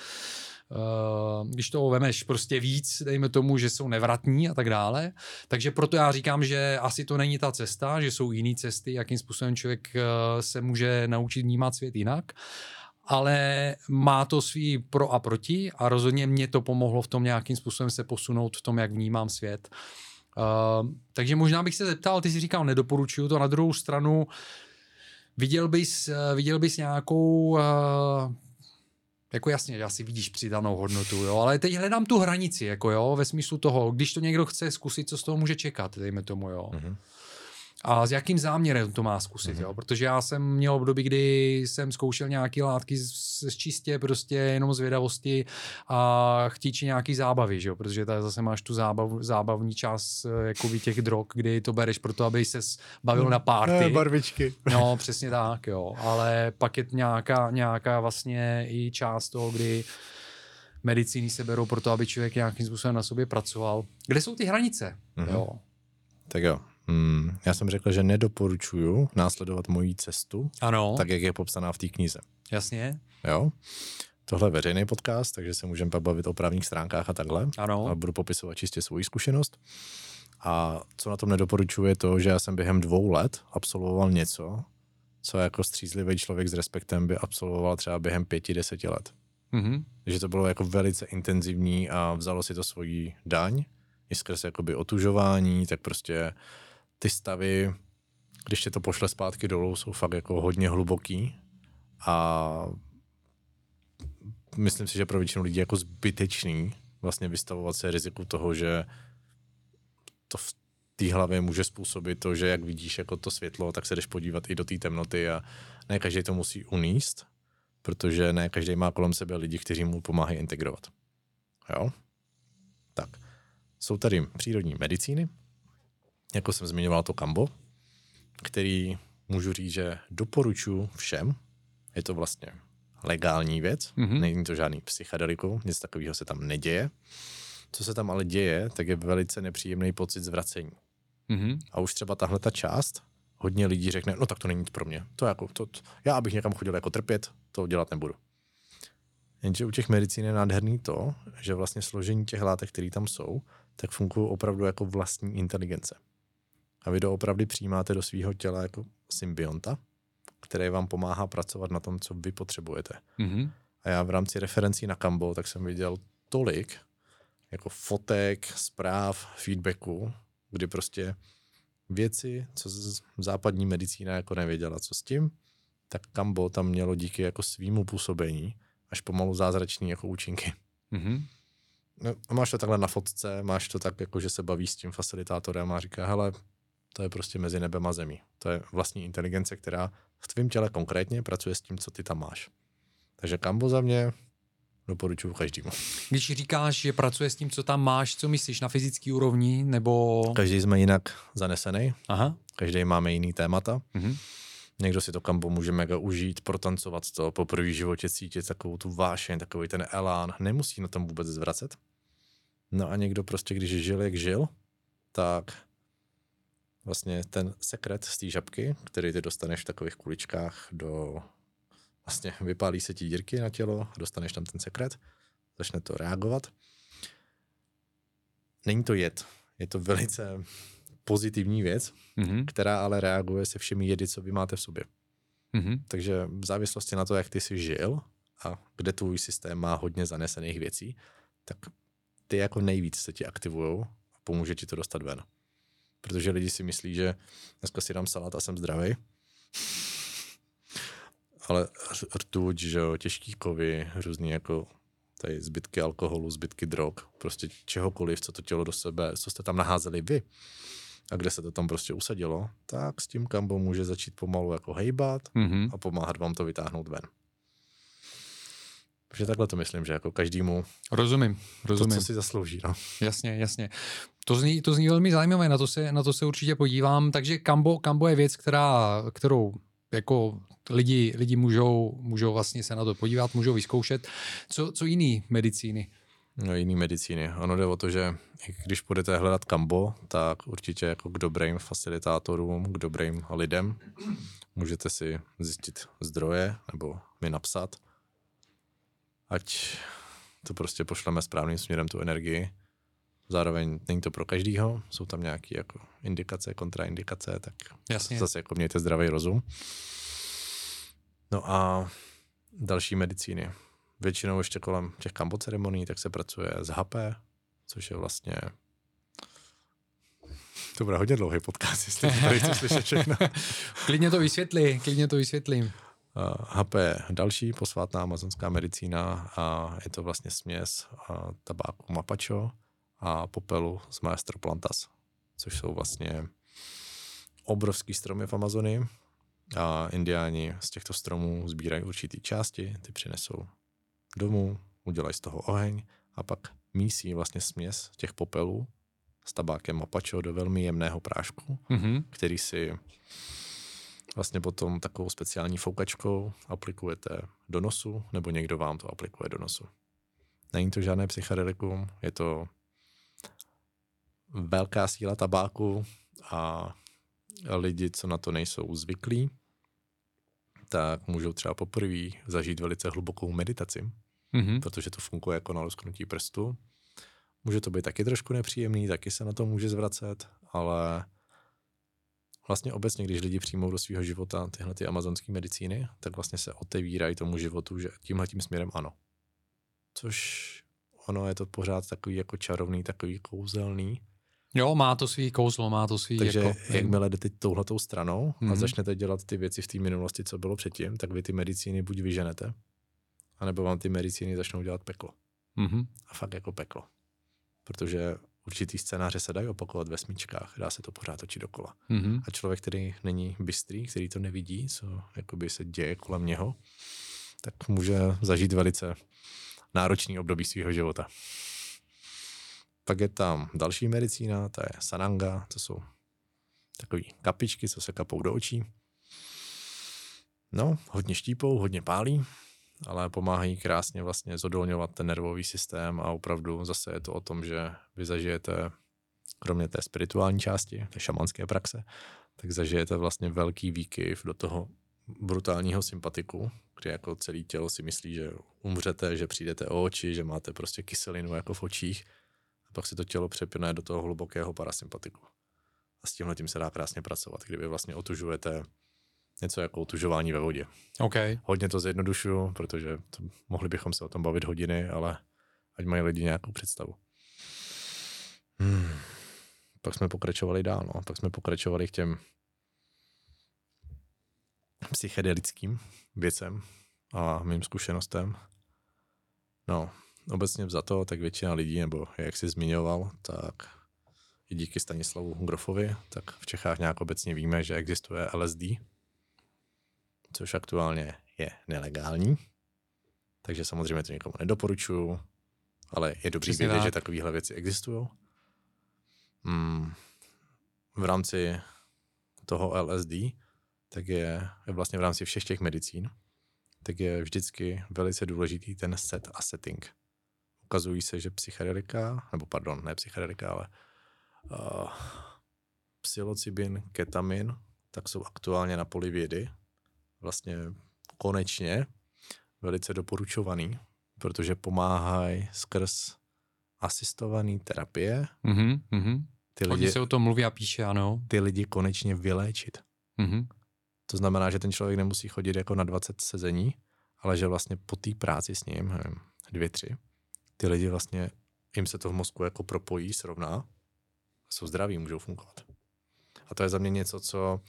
když to vemeš prostě víc, dejme tomu, že jsou nevratní a tak dále. Takže proto já říkám, že asi to není ta cesta, že jsou jiné cesty, jakým způsobem člověk se může naučit vnímat svět jinak ale má to svý pro a proti a rozhodně mě to pomohlo v tom nějakým způsobem se posunout v tom, jak vnímám svět. Uh, takže možná bych se zeptal, ty jsi říkal, nedoporučuju to, na druhou stranu viděl bys, uh, viděl bys nějakou uh, jako jasně, asi vidíš přidanou hodnotu, jo, ale teď hledám tu hranici, jako jo, ve smyslu toho, když to někdo chce zkusit, co z toho může čekat, dejme tomu, jo. Mm-hmm. A s jakým záměrem to má zkusit, mm-hmm. jo? protože já jsem měl období, kdy jsem zkoušel nějaké látky z, z čistě prostě jenom zvědavosti a chtíči nějaký zábavy, že jo? protože tady zase máš tu zábav, zábavní část jako těch drog, kdy to bereš proto, aby se bavil na párty. Ne, barvičky. No, (laughs) přesně tak, jo, ale pak je nějaká, nějaká vlastně i část toho, kdy medicíny se berou proto, aby člověk nějakým způsobem na sobě pracoval. Kde jsou ty hranice? Mm-hmm. Jo. Tak jo, Hmm, já jsem řekl, že nedoporučuju následovat moji cestu, ano. tak jak je popsaná v té knize. Jasně. Jo. Tohle je veřejný podcast, takže se můžeme bavit o právních stránkách a takhle. Ano. A budu popisovat čistě svoji zkušenost. A co na tom nedoporučuji je to, že já jsem během dvou let absolvoval něco, co jako střízlivý člověk s respektem by absolvoval třeba během pěti, deseti let. Mm-hmm. Takže to bylo jako velice intenzivní a vzalo si to svoji daň, i skrz jakoby otužování, tak prostě ty stavy, když tě to pošle zpátky dolů, jsou fakt jako hodně hluboký a myslím si, že pro většinu lidí jako zbytečný vlastně vystavovat se riziku toho, že to v té hlavě může způsobit to, že jak vidíš jako to světlo, tak se jdeš podívat i do té temnoty a ne každý to musí uníst, protože ne každý má kolem sebe lidi, kteří mu pomáhají integrovat. Jo? Tak. Jsou tady přírodní medicíny, jako jsem zmiňoval to kambo, který můžu říct, že doporučuji všem. Je to vlastně legální věc, mm-hmm. není to žádný psychedeliku, nic takového se tam neděje. Co se tam ale děje, tak je velice nepříjemný pocit zvracení. Mm-hmm. A už třeba tahle ta část, hodně lidí řekne, no tak to není nic pro mě. To jako, to, já abych někam chodil jako trpět, to dělat nebudu. Jenže u těch medicín je nádherný to, že vlastně složení těch látek, které tam jsou, tak fungují opravdu jako vlastní inteligence. A vy doopravdy přijímáte do svého těla jako symbionta, který vám pomáhá pracovat na tom, co vy potřebujete. Mm-hmm. A já v rámci referencí na Kambo, tak jsem viděl tolik jako fotek, zpráv, feedbacku, kdy prostě věci, co západní medicína jako nevěděla, co s tím, tak Kambo tam mělo díky jako svýmu působení až pomalu zázračný jako účinky. Mm-hmm. No, a máš to takhle na fotce, máš to tak, jako že se baví s tím facilitátorem a říká, hele, to je prostě mezi nebem a zemí. To je vlastní inteligence, která v tvém těle konkrétně pracuje s tím, co ty tam máš. Takže kambo za mě doporučuji každému. Když říkáš, že pracuje s tím, co tam máš, co myslíš, na fyzický úrovni, nebo... Každý jsme jinak zanesený, Aha. každý máme jiný témata. Mhm. Někdo si to kambo může mega užít, protancovat to, po první životě cítit takovou tu vášeň, takový ten elán, nemusí na tom vůbec zvracet. No a někdo prostě, když žil, jak žil, tak vlastně ten sekret z té žabky, který ty dostaneš v takových kuličkách do... Vlastně vypálí se ti dírky na tělo, dostaneš tam ten sekret, začne to reagovat. Není to jed, je to velice pozitivní věc, mm-hmm. která ale reaguje se všemi jedy, co vy máte v sobě. Mm-hmm. Takže v závislosti na to, jak ty jsi žil a kde tvůj systém má hodně zanesených věcí, tak ty jako nejvíc se ti aktivují a pomůže ti to dostat ven protože lidi si myslí, že dneska si dám salát a jsem zdravý. Ale rtuť, že jo, těžký kovy, různý jako tady zbytky alkoholu, zbytky drog, prostě čehokoliv, co to tělo do sebe, co jste tam naházeli vy a kde se to tam prostě usadilo, tak s tím kambo může začít pomalu jako hejbat mm-hmm. a pomáhat vám to vytáhnout ven. Takže takhle to myslím, že jako každému rozumím, rozumím. to, co si zaslouží. No. Jasně, jasně. To zní, to zní velmi zajímavé, na to, se, na to se určitě podívám. Takže Kambo, Kambo je věc, která, kterou jako lidi, lidi můžou, můžou vlastně se na to podívat, můžou vyzkoušet. Co, co jiný medicíny? No jiný medicíny. Ono jde o to, že když budete hledat kambo, tak určitě jako k dobrým facilitátorům, k dobrým lidem můžete si zjistit zdroje nebo mi napsat ať to prostě pošleme správným směrem tu energii. Zároveň není to pro každýho, jsou tam nějaké jako indikace, kontraindikace, tak Jasně. zase jako mějte zdravý rozum. No a další medicíny. Většinou ještě kolem těch kambo ceremonií, tak se pracuje s HP, což je vlastně to bude hodně dlouhý podcast, jestli tady chci slyšet všechno. (laughs) klidně to vysvětlí, klidně to vysvětlím. HP je další posvátná amazonská medicína a je to vlastně směs tabáku mapacho a popelu z Maestro Plantas, což jsou vlastně obrovský stromy v Amazonii a indiáni z těchto stromů sbírají určitý části, ty přinesou domů, udělají z toho oheň a pak mísí vlastně směs těch popelů s tabákem mapačo do velmi jemného prášku, mm-hmm. který si vlastně potom takovou speciální foukačkou aplikujete do nosu, nebo někdo vám to aplikuje do nosu. Není to žádné psychedelikum, je to velká síla tabáku a lidi, co na to nejsou zvyklí, tak můžou třeba poprvé zažít velice hlubokou meditaci, mm-hmm. protože to funguje jako na lusknutí prstu. Může to být taky trošku nepříjemný, taky se na to může zvracet, ale vlastně obecně, když lidi přijmou do svého života tyhle ty amazonské medicíny, tak vlastně se otevírají tomu životu, že tímhle tím směrem ano. Což ono je to pořád takový jako čarovný, takový kouzelný, Jo, má to svý kouzlo, má to svý Takže jako... jakmile jdete touhletou stranou mm-hmm. a mhm. začnete dělat ty věci v té minulosti, co bylo předtím, tak vy ty medicíny buď vyženete, anebo vám ty medicíny začnou dělat peklo. Mm-hmm. A fakt jako peklo. Protože určitý scénáře se dají opakovat ve smíčkách, dá se to pořád točit dokola. Mm-hmm. A člověk, který není bystrý, který to nevidí, co jakoby se děje kolem něho, tak může zažít velice náročný období svého života. Pak je tam další medicína, to je sananga, to jsou takové kapičky, co se kapou do očí. No, hodně štípou, hodně pálí, ale pomáhají krásně vlastně zodolňovat ten nervový systém a opravdu zase je to o tom, že vy zažijete, kromě té spirituální části, té šamanské praxe, tak zažijete vlastně velký výkyv do toho brutálního sympatiku, kdy jako celé tělo si myslí, že umřete, že přijdete o oči, že máte prostě kyselinu jako v očích pak si to tělo přepne do toho hlubokého parasympatiku. A s tímhle tím se dá krásně pracovat, kdyby vlastně otužujete něco jako otužování ve vodě. Okay. Hodně to zjednodušuju, protože to, mohli bychom se o tom bavit hodiny, ale ať mají lidi nějakou představu. Hmm. Pak jsme pokračovali dál, no. pak jsme pokračovali k těm psychedelickým věcem a mým zkušenostem. No, obecně za to, tak většina lidí, nebo jak jsi zmiňoval, tak i díky Stanislavu Grofovi, tak v Čechách nějak obecně víme, že existuje LSD, což aktuálně je nelegální. Takže samozřejmě to nikomu nedoporučuju, ale je dobrý Přesně vědět, tak. že takovéhle věci existují. Hmm. V rámci toho LSD, tak je, je vlastně v rámci všech těch medicín, tak je vždycky velice důležitý ten set a setting ukazují se, že psychedelika, nebo pardon, ne psychedelika, ale uh, psilocybin, ketamin, tak jsou aktuálně na poli vědy. Vlastně konečně velice doporučovaný, protože pomáhají skrz asistované terapie. Mm-hmm, mm-hmm. Ty lidi, se o tom mluví a píše, ano. Ty lidi konečně vyléčit. Mm-hmm. To znamená, že ten člověk nemusí chodit jako na 20 sezení, ale že vlastně po té práci s ním, nevím, dvě, tři, ty lidi vlastně, jim se to v mozku jako propojí, srovná, jsou zdraví, můžou fungovat. A to je za mě něco, co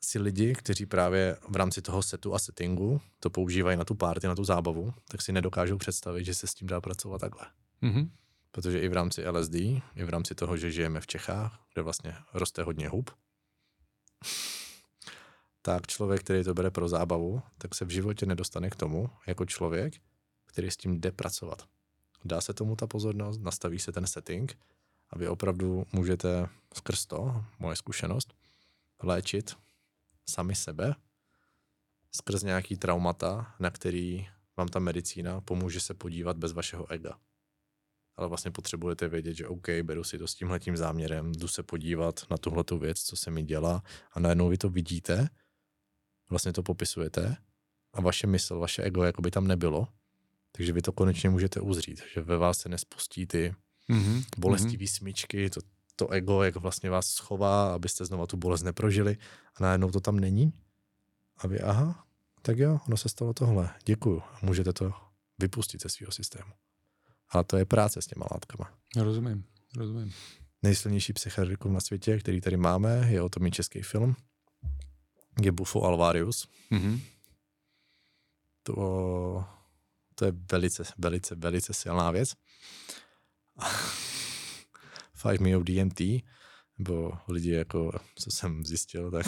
si lidi, kteří právě v rámci toho setu a settingu to používají na tu party, na tu zábavu, tak si nedokážou představit, že se s tím dá pracovat takhle. Mm-hmm. Protože i v rámci LSD, i v rámci toho, že žijeme v Čechách, kde vlastně roste hodně hub, tak člověk, který to bere pro zábavu, tak se v životě nedostane k tomu, jako člověk, který s tím jde pracovat. Dá se tomu ta pozornost, nastaví se ten setting a vy opravdu můžete skrz to, moje zkušenost, léčit sami sebe skrz nějaký traumata, na který vám ta medicína pomůže se podívat bez vašeho ega. Ale vlastně potřebujete vědět, že OK, beru si to s tímhletím záměrem, jdu se podívat na tuhletu věc, co se mi dělá a najednou vy to vidíte, vlastně to popisujete a vaše mysl, vaše ego jako by tam nebylo takže vy to konečně můžete uzřít, že ve vás se nespustí ty mm-hmm. bolestivé mm-hmm. smyčky, to, to ego, jak vlastně vás schová, abyste znova tu bolest neprožili a najednou to tam není. A vy, aha, tak jo, ono se stalo tohle, děkuju. A můžete to vypustit ze svého systému. A to je práce s těma látkama. Rozumím, rozumím. Nejsilnější psychedelikum na světě, který tady máme, je o tom i český film, je Bufo Alvarius. Mm-hmm. To to je velice, velice, velice silná věc. 5 meo DMT nebo lidi, jako, co jsem zjistil, tak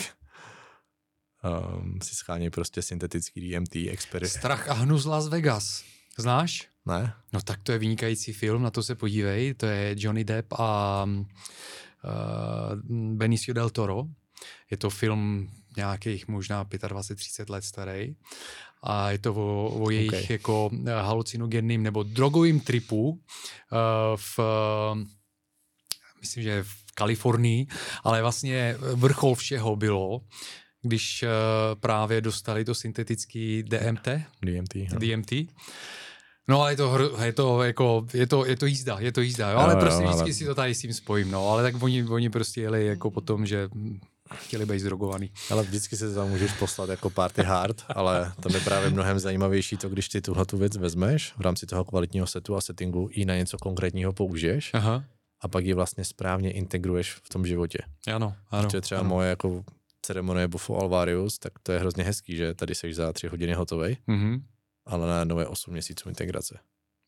um, si schánějí prostě syntetický DMT expery. Strach a hnus Las Vegas. Znáš? Ne. No tak to je vynikající film, na to se podívej. To je Johnny Depp a uh, Benicio del Toro. Je to film nějakých možná 25-30 let starý a je to o, o jejich okay. jako halucinogenním nebo drogovým tripu uh, v myslím, že v Kalifornii, ale vlastně vrchol všeho bylo, když uh, právě dostali to syntetický DMT. DMT. No. DMT. No ale je to, je to, jako, je to, je to jízda, je to jízda, jo? ale jo, prostě jo, vždycky ale... si to tady s tím spojím, no, ale tak oni, oni prostě jeli jako potom, že chtěli být zdrogovaný. Ale vždycky se tam můžeš poslat jako party hard, ale to je právě mnohem zajímavější to, když ty tuhle tu věc vezmeš v rámci toho kvalitního setu a settingu i na něco konkrétního použiješ Aha. a pak ji vlastně správně integruješ v tom životě. Ano, ano. Protože třeba ano. moje jako ceremonie Buffo Alvarius, tak to je hrozně hezký, že tady jsi za tři hodiny hotový, mm-hmm. ale na nové 8 měsíců integrace.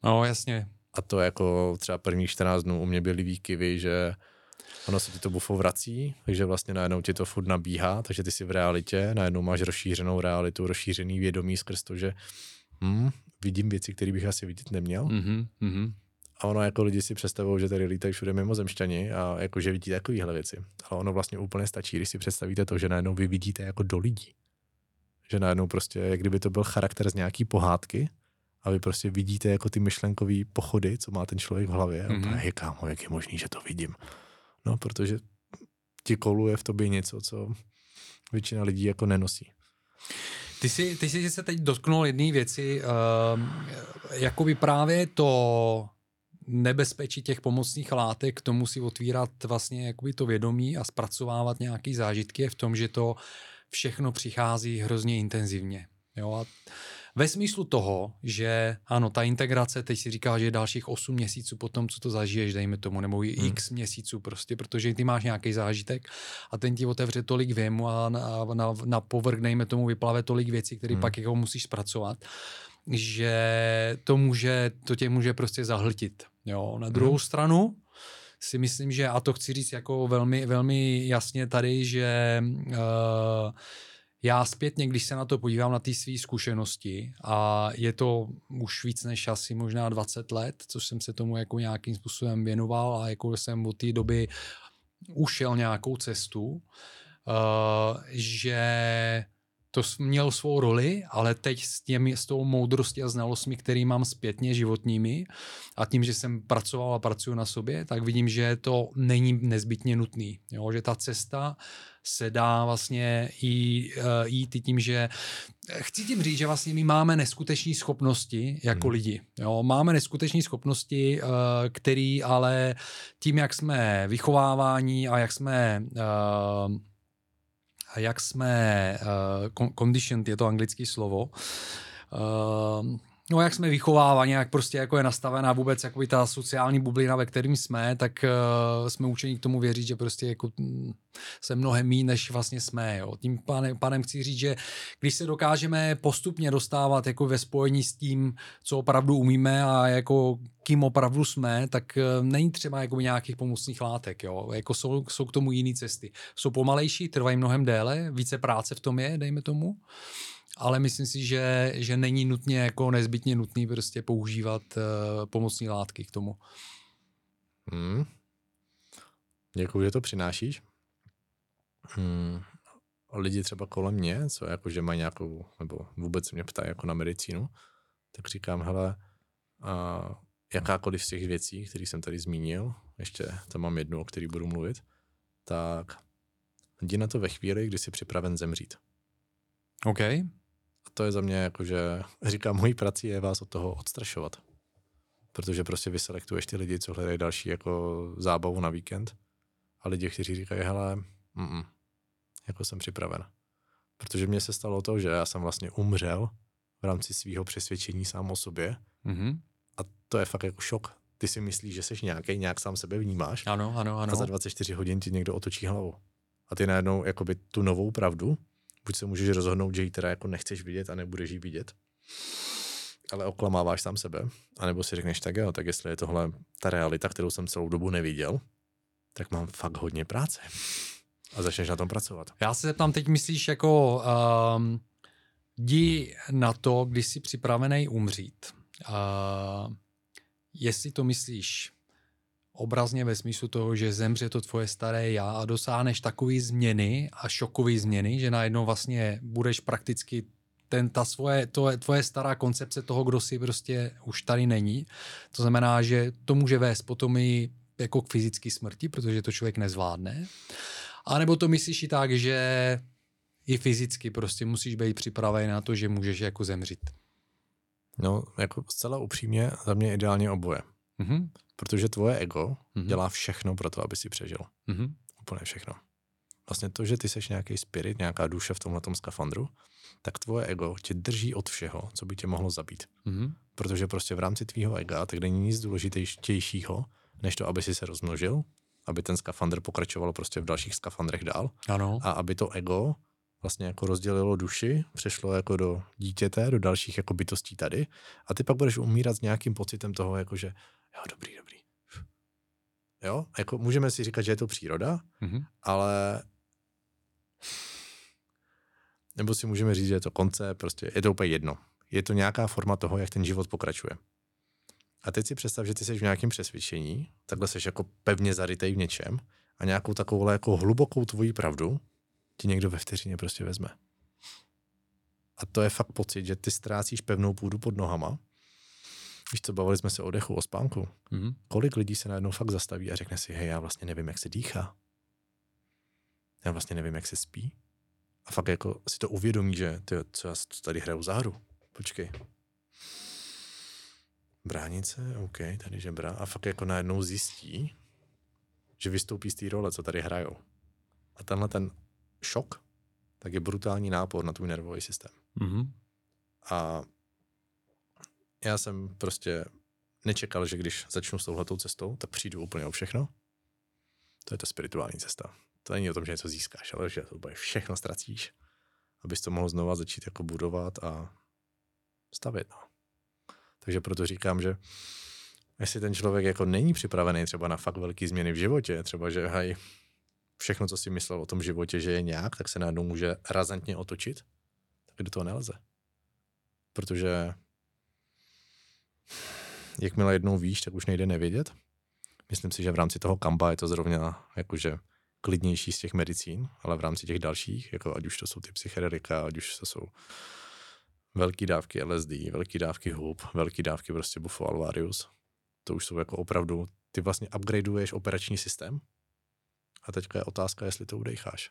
No, jasně. A to jako třeba prvních 14 dnů u mě byly výkyvy, že ono se ti to bufo vrací, takže vlastně najednou ti to furt nabíhá, takže ty si v realitě, najednou máš rozšířenou realitu, rozšířený vědomí skrz to, že hm, vidím věci, které bych asi vidět neměl. Mm-hmm, A ono jako lidi si představují, že tady lítají všude mimozemšťani a jako že vidí takovéhle věci. Ale ono vlastně úplně stačí, když si představíte to, že najednou vy vidíte jako do lidí. Že najednou prostě, jak kdyby to byl charakter z nějaký pohádky, a vy prostě vidíte jako ty myšlenkové pochody, co má ten člověk v hlavě. Mm-hmm. A hej, kámo, jak je možný, že to vidím. No, protože ti koluje v tobě něco, co většina lidí jako nenosí. Ty jsi, ty jsi se teď dotknul jedné věci, uh, jakoby právě to nebezpečí těch pomocných látek, to musí otvírat vlastně jakoby to vědomí a zpracovávat nějaké zážitky je v tom, že to všechno přichází hrozně intenzivně. Jo? A ve smyslu toho, že ano, ta integrace, teď si říká, že je dalších 8 měsíců po tom, co to zažiješ, dejme tomu, nebo hmm. x měsíců prostě, protože ty máš nějaký zážitek a ten ti otevře tolik věmu a na, na, na povrch, dejme tomu, vyplave tolik věcí, které hmm. pak jako musíš zpracovat že to může, to tě může prostě zahltit. Jo. Na druhou hmm. stranu si myslím, že, a to chci říct jako velmi, velmi jasně tady, že uh, já zpětně, když se na to podívám, na ty své zkušenosti, a je to už víc než asi možná 20 let, což jsem se tomu jako nějakým způsobem věnoval a jako jsem od té doby ušel nějakou cestu, uh, že to měl svou roli, ale teď s, těmi, s tou moudrostí a znalostmi, který mám zpětně životními a tím, že jsem pracoval a pracuji na sobě, tak vidím, že to není nezbytně nutný. Jo? Že ta cesta se dá vlastně jí, uh, jít i tím, že chci tím říct, že vlastně my máme neskutečné schopnosti jako hmm. lidi. Jo? Máme neskutečné schopnosti, uh, který ale tím, jak jsme vychovávání a jak jsme uh, jak jsme uh, conditioned, je to anglické slovo, uh, no jak jsme vychováváni, jak prostě jako je nastavená vůbec jako ta sociální bublina, ve kterým jsme, tak uh, jsme učeni k tomu věřit, že prostě jako mm, se mnohem mý, než vlastně jsme. Jo. Tím panem, panem chci říct, že když se dokážeme postupně dostávat jako ve spojení s tím, co opravdu umíme a jako kým opravdu jsme, tak uh, není třeba jako nějakých pomocných látek. Jo. Jako jsou, jsou k tomu jiné cesty. Jsou pomalejší, trvají mnohem déle, více práce v tom je, dejme tomu ale myslím si, že, že není nutně jako nezbytně nutný prostě používat uh, pomocní látky k tomu. Hmm. Děkuji, že to přinášíš. Hmm. Lidi třeba kolem mě, co jako, že mají nějakou, nebo vůbec mě ptají jako na medicínu, tak říkám, hele, uh, jakákoliv z těch věcí, které jsem tady zmínil, ještě tam mám jednu, o který budu mluvit, tak jdi na to ve chvíli, kdy jsi připraven zemřít. OK to je za mě jako, že říkám, mojí prací je vás od toho odstrašovat. Protože prostě vyselektuješ ty lidi, co hledají další jako zábavu na víkend a lidi, kteří říkají, hele, mm, jako jsem připraven. Protože mně se stalo to, že já jsem vlastně umřel v rámci svého přesvědčení sám o sobě mm-hmm. a to je fakt jako šok. Ty si myslíš, že jsi nějaký, nějak sám sebe vnímáš ano, ano, ano. a za 24 hodin ti někdo otočí hlavu. A ty najednou jakoby tu novou pravdu buď se můžeš rozhodnout, že ji teda jako nechceš vidět a nebudeš ji vidět, ale oklamáváš sám sebe, anebo si řekneš tak jo, tak jestli je tohle ta realita, kterou jsem celou dobu neviděl, tak mám fakt hodně práce. A začneš na tom pracovat. Já se zeptám, teď myslíš jako um, jdi na to, když jsi připravený umřít. Uh, jestli to myslíš obrazně ve smyslu toho, že zemře to tvoje staré já a dosáhneš takové změny a šokové změny, že najednou vlastně budeš prakticky ten, ta svoje, to, tvoje stará koncepce toho, kdo si prostě už tady není. To znamená, že to může vést potom i jako k fyzické smrti, protože to člověk nezvládne. A nebo to myslíš i tak, že i fyzicky prostě musíš být připravený na to, že můžeš jako zemřít. No, jako zcela upřímně, za mě ideálně oboje. Mm-hmm. Protože tvoje ego mm-hmm. dělá všechno pro to, aby si přežil. Mm-hmm. Úplně všechno. Vlastně to, že ty seš nějaký spirit, nějaká duše v tomhle skafandru, tak tvoje ego tě drží od všeho, co by tě mohlo zabít. Mm-hmm. Protože prostě v rámci tvýho ega tak není nic důležitějšího, než to, aby si se rozmnožil, aby ten skafandr pokračoval prostě v dalších skafandrech dál ano. a aby to ego vlastně jako rozdělilo duši, přešlo jako do dítěte, do dalších jako bytostí tady a ty pak budeš umírat s nějakým pocitem toho, jako že jo, dobrý, dobrý. Jo, jako můžeme si říkat, že je to příroda, mm-hmm. ale nebo si můžeme říct, že je to konce, prostě je to úplně jedno. Je to nějaká forma toho, jak ten život pokračuje. A teď si představ, že ty jsi v nějakém přesvědčení, takhle jsi jako pevně zarytej v něčem a nějakou takovou jako hlubokou tvoji pravdu ti někdo ve vteřině prostě vezme. A to je fakt pocit, že ty ztrácíš pevnou půdu pod nohama. Víš co, bavili jsme se o dechu, o spánku. Mm-hmm. Kolik lidí se najednou fakt zastaví a řekne si, hej, já vlastně nevím, jak se dýchá. Já vlastně nevím, jak se spí. A fakt jako si to uvědomí, že ty, co já tady hraju za hru. Počkej. Bránice, OK, tady žebra. A fakt jako najednou zjistí, že vystoupí z té role, co tady hrajou. A tenhle ten šok, tak je brutální nápor na tvůj nervový systém. Mm-hmm. A já jsem prostě nečekal, že když začnu s touhletou cestou, tak přijdu úplně o všechno. To je ta spirituální cesta. To není o tom, že něco získáš, ale že to bude všechno ztracíš, abys to mohl znova začít jako budovat a stavit. No. Takže proto říkám, že jestli ten člověk jako není připravený třeba na fakt velký změny v životě, třeba že hej, všechno, co si myslel o tom životě, že je nějak, tak se najednou může razantně otočit, tak do toho nelze. Protože jakmile jednou víš, tak už nejde nevědět. Myslím si, že v rámci toho kamba je to zrovna jakože klidnější z těch medicín, ale v rámci těch dalších, jako ať už to jsou ty psychedelika, ať už to jsou velké dávky LSD, velké dávky hub, velké dávky prostě bufo alvarius, to už jsou jako opravdu, ty vlastně upgradeuješ operační systém a teďka je otázka, jestli to udejcháš.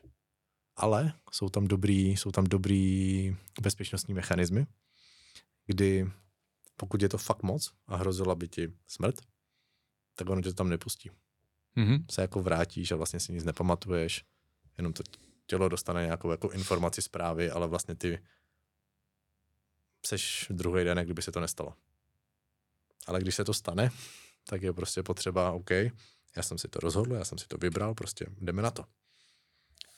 Ale jsou tam dobrý, jsou tam dobrý bezpečnostní mechanismy, kdy pokud je to fakt moc a hrozila by ti smrt, tak ono tě to tam nepustí. Mm-hmm. Se jako vrátíš a vlastně si nic nepamatuješ, jenom to tělo dostane nějakou jako informaci zprávy, ale vlastně ty seš druhý den, kdyby se to nestalo. Ale když se to stane, tak je prostě potřeba, OK, já jsem si to rozhodl, já jsem si to vybral, prostě jdeme na to.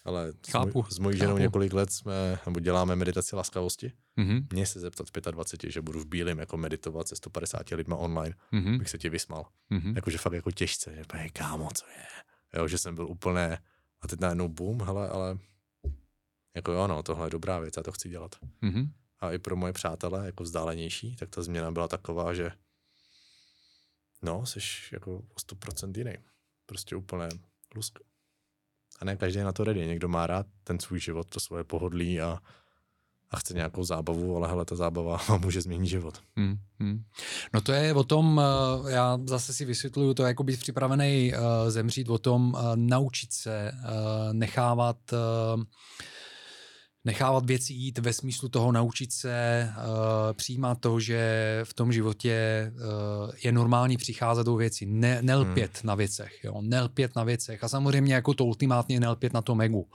Ale chápu, s, moj, s mojí ženou chápu. několik let jsme, nebo děláme meditaci laskavosti. Mm-hmm. Mě se zeptat v 25, že budu v bílém jako meditovat se 150 lidma online, mm-hmm. bych se ti vysmal. Mm-hmm. Jakože fakt jako těžce, že hej, kámo, co je? Jo, že jsem byl úplně, a teď najednou boom, hele, ale jako jo, no, tohle je dobrá věc, já to chci dělat. Mm-hmm. A i pro moje přátele, jako vzdálenější, tak ta změna byla taková, že no, jsi jako o 100% jiný. Prostě úplně lusk. A ne každý je na to ready. Někdo má rád ten svůj život, to svoje pohodlí a, a chce nějakou zábavu, ale hele, ta zábava (laughs) může změnit život. Hmm, hmm. No to je o tom, eh, já zase si vysvětluju, to jako být připravený uh, zemřít, o tom uh, naučit se, nechávat nechávat věci jít ve smyslu toho naučit se uh, přijímat to, že v tom životě uh, je normální přicházet do věcí, ne, nelpět hmm. na věcech, jo, nelpět na věcech a samozřejmě jako to ultimátně nelpět na tom egu.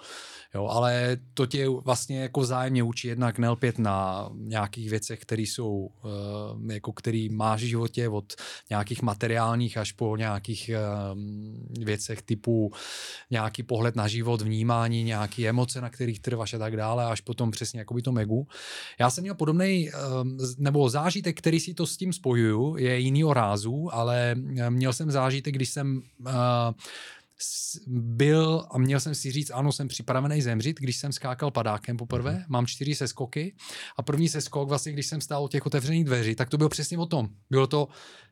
Jo, ale to tě vlastně jako vzájemně učí jednak nelpět na nějakých věcech, které jsou, uh, jako který máš v životě od nějakých materiálních až po nějakých uh, věcech typu nějaký pohled na život, vnímání, nějaké emoce, na kterých trváš a tak dále, až potom přesně jako by to megu. Já jsem měl podobný, uh, nebo zážitek, který si to s tím spojuju, je jinýho rázu, ale měl jsem zážitek, když jsem byl a měl jsem si říct, ano, jsem připravený zemřít, když jsem skákal padákem poprvé, mm-hmm. mám čtyři seskoky a první seskok vlastně, když jsem stál u těch otevřených dveří, tak to bylo přesně o tom. Bylo to,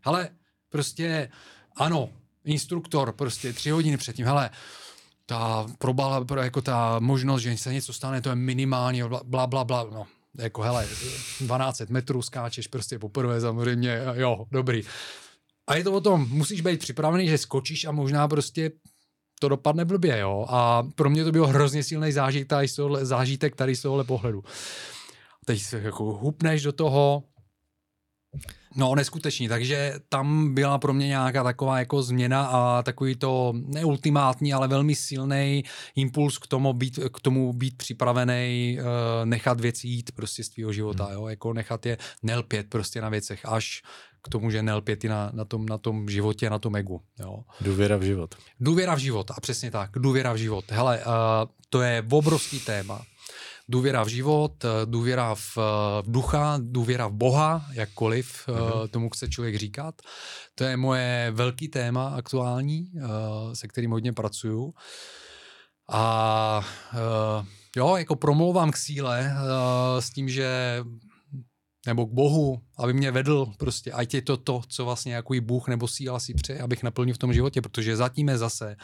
hele, prostě ano, instruktor prostě tři hodiny předtím, hele, ta probala, jako ta možnost, že se něco stane, to je minimálně, bla, bla, bla, no, jako hele, 12 metrů skáčeš prostě poprvé samozřejmě, jo, dobrý. A je to o tom, musíš být připravený, že skočíš a možná prostě to dopadne blbě, jo. A pro mě to bylo hrozně silný zážitek, zážitek tady z tohohle pohledu. Teď se jako hupneš do toho, No, neskutečný, takže tam byla pro mě nějaká taková jako změna a takový to neultimátní, ale velmi silný impuls k tomu být, k tomu být připravený, uh, nechat věci jít prostě z tvého života, hmm. jo, jako nechat je nelpět prostě na věcech, až k tomu, že nelpět i na, na, tom, na tom životě, na tom egu. Jo. Důvěra v život. Důvěra v život, a přesně tak, důvěra v život. Hele, uh, to je obrovský téma důvěra v život, eh, důvěra v, eh, v ducha, důvěra v Boha, jakkoliv mm-hmm. tomu chce člověk říkat. To je moje velký téma aktuální, se kterým hodně pracuju. A jo, jako promlouvám k síle s tím, že nebo k Bohu, aby mě vedl prostě, ať je to to, co vlastně jako Bůh nebo síla si přeje, abych naplnil v tom životě, protože zatím je zase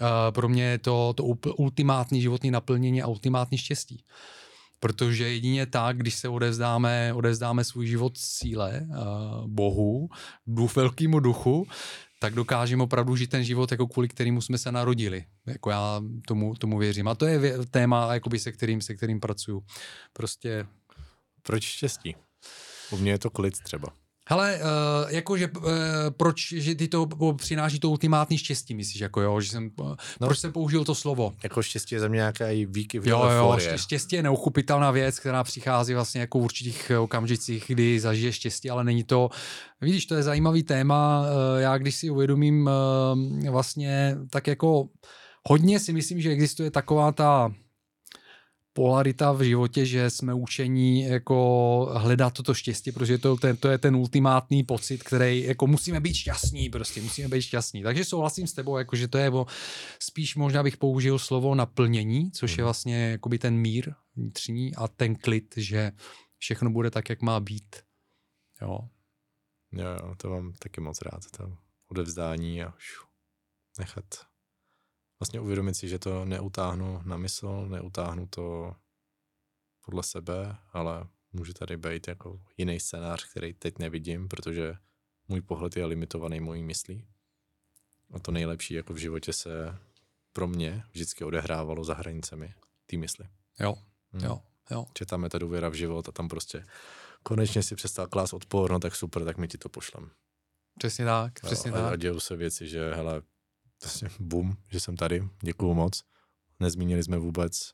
uh, pro mě je to, to ultimátní životní naplnění a ultimátní štěstí. Protože jedině tak, když se odevzdáme, odevzdáme svůj život síle, uh, Bohu, duch, velkému duchu, tak dokážeme opravdu žít ten život, jako kvůli kterému jsme se narodili. Jako já tomu, tomu věřím. A to je téma, jakoby, se, kterým, se kterým pracuju. Prostě... Proč štěstí? U mě je to klid třeba. Hele, uh, jakože uh, proč, že ty to přináší to ultimátní štěstí, myslíš, jako jo, že jsem, uh, no, proč jsem použil to slovo? Jako štěstí je za mě nějaká i výkyv Jo, jo, štěstí je neuchopitelná věc, která přichází vlastně jako v určitých okamžicích, kdy zažije štěstí, ale není to, vidíš, to je zajímavý téma, uh, já když si uvědomím uh, vlastně tak jako hodně si myslím, že existuje taková ta polarita v životě, že jsme učení jako hledat toto štěstí, protože to, ten, to je ten ultimátní pocit, který jako musíme být šťastní, prostě musíme být šťastní. Takže souhlasím s tebou, jako, že to je o, spíš možná bych použil slovo naplnění, což je mhm. vlastně jakoby ten mír vnitřní a ten klid, že všechno bude tak, jak má být. Jo. Jo, to mám taky moc rád, to odevzdání a nechat vlastně uvědomit si, že to neutáhnu na mysl, neutáhnu to podle sebe, ale může tady být jako jiný scénář, který teď nevidím, protože můj pohled je limitovaný mojí myslí. A to nejlepší jako v životě se pro mě vždycky odehrávalo za hranicemi té mysli. Jo, hmm. jo, jo. Že tam je ta důvěra v život a tam prostě konečně si přestal klás odpor, no tak super, tak my ti to pošlem. Přesně tak, přesně a, tak. A dějou se věci, že hele, vlastně bum, že jsem tady, děkuju moc. Nezmínili jsme vůbec,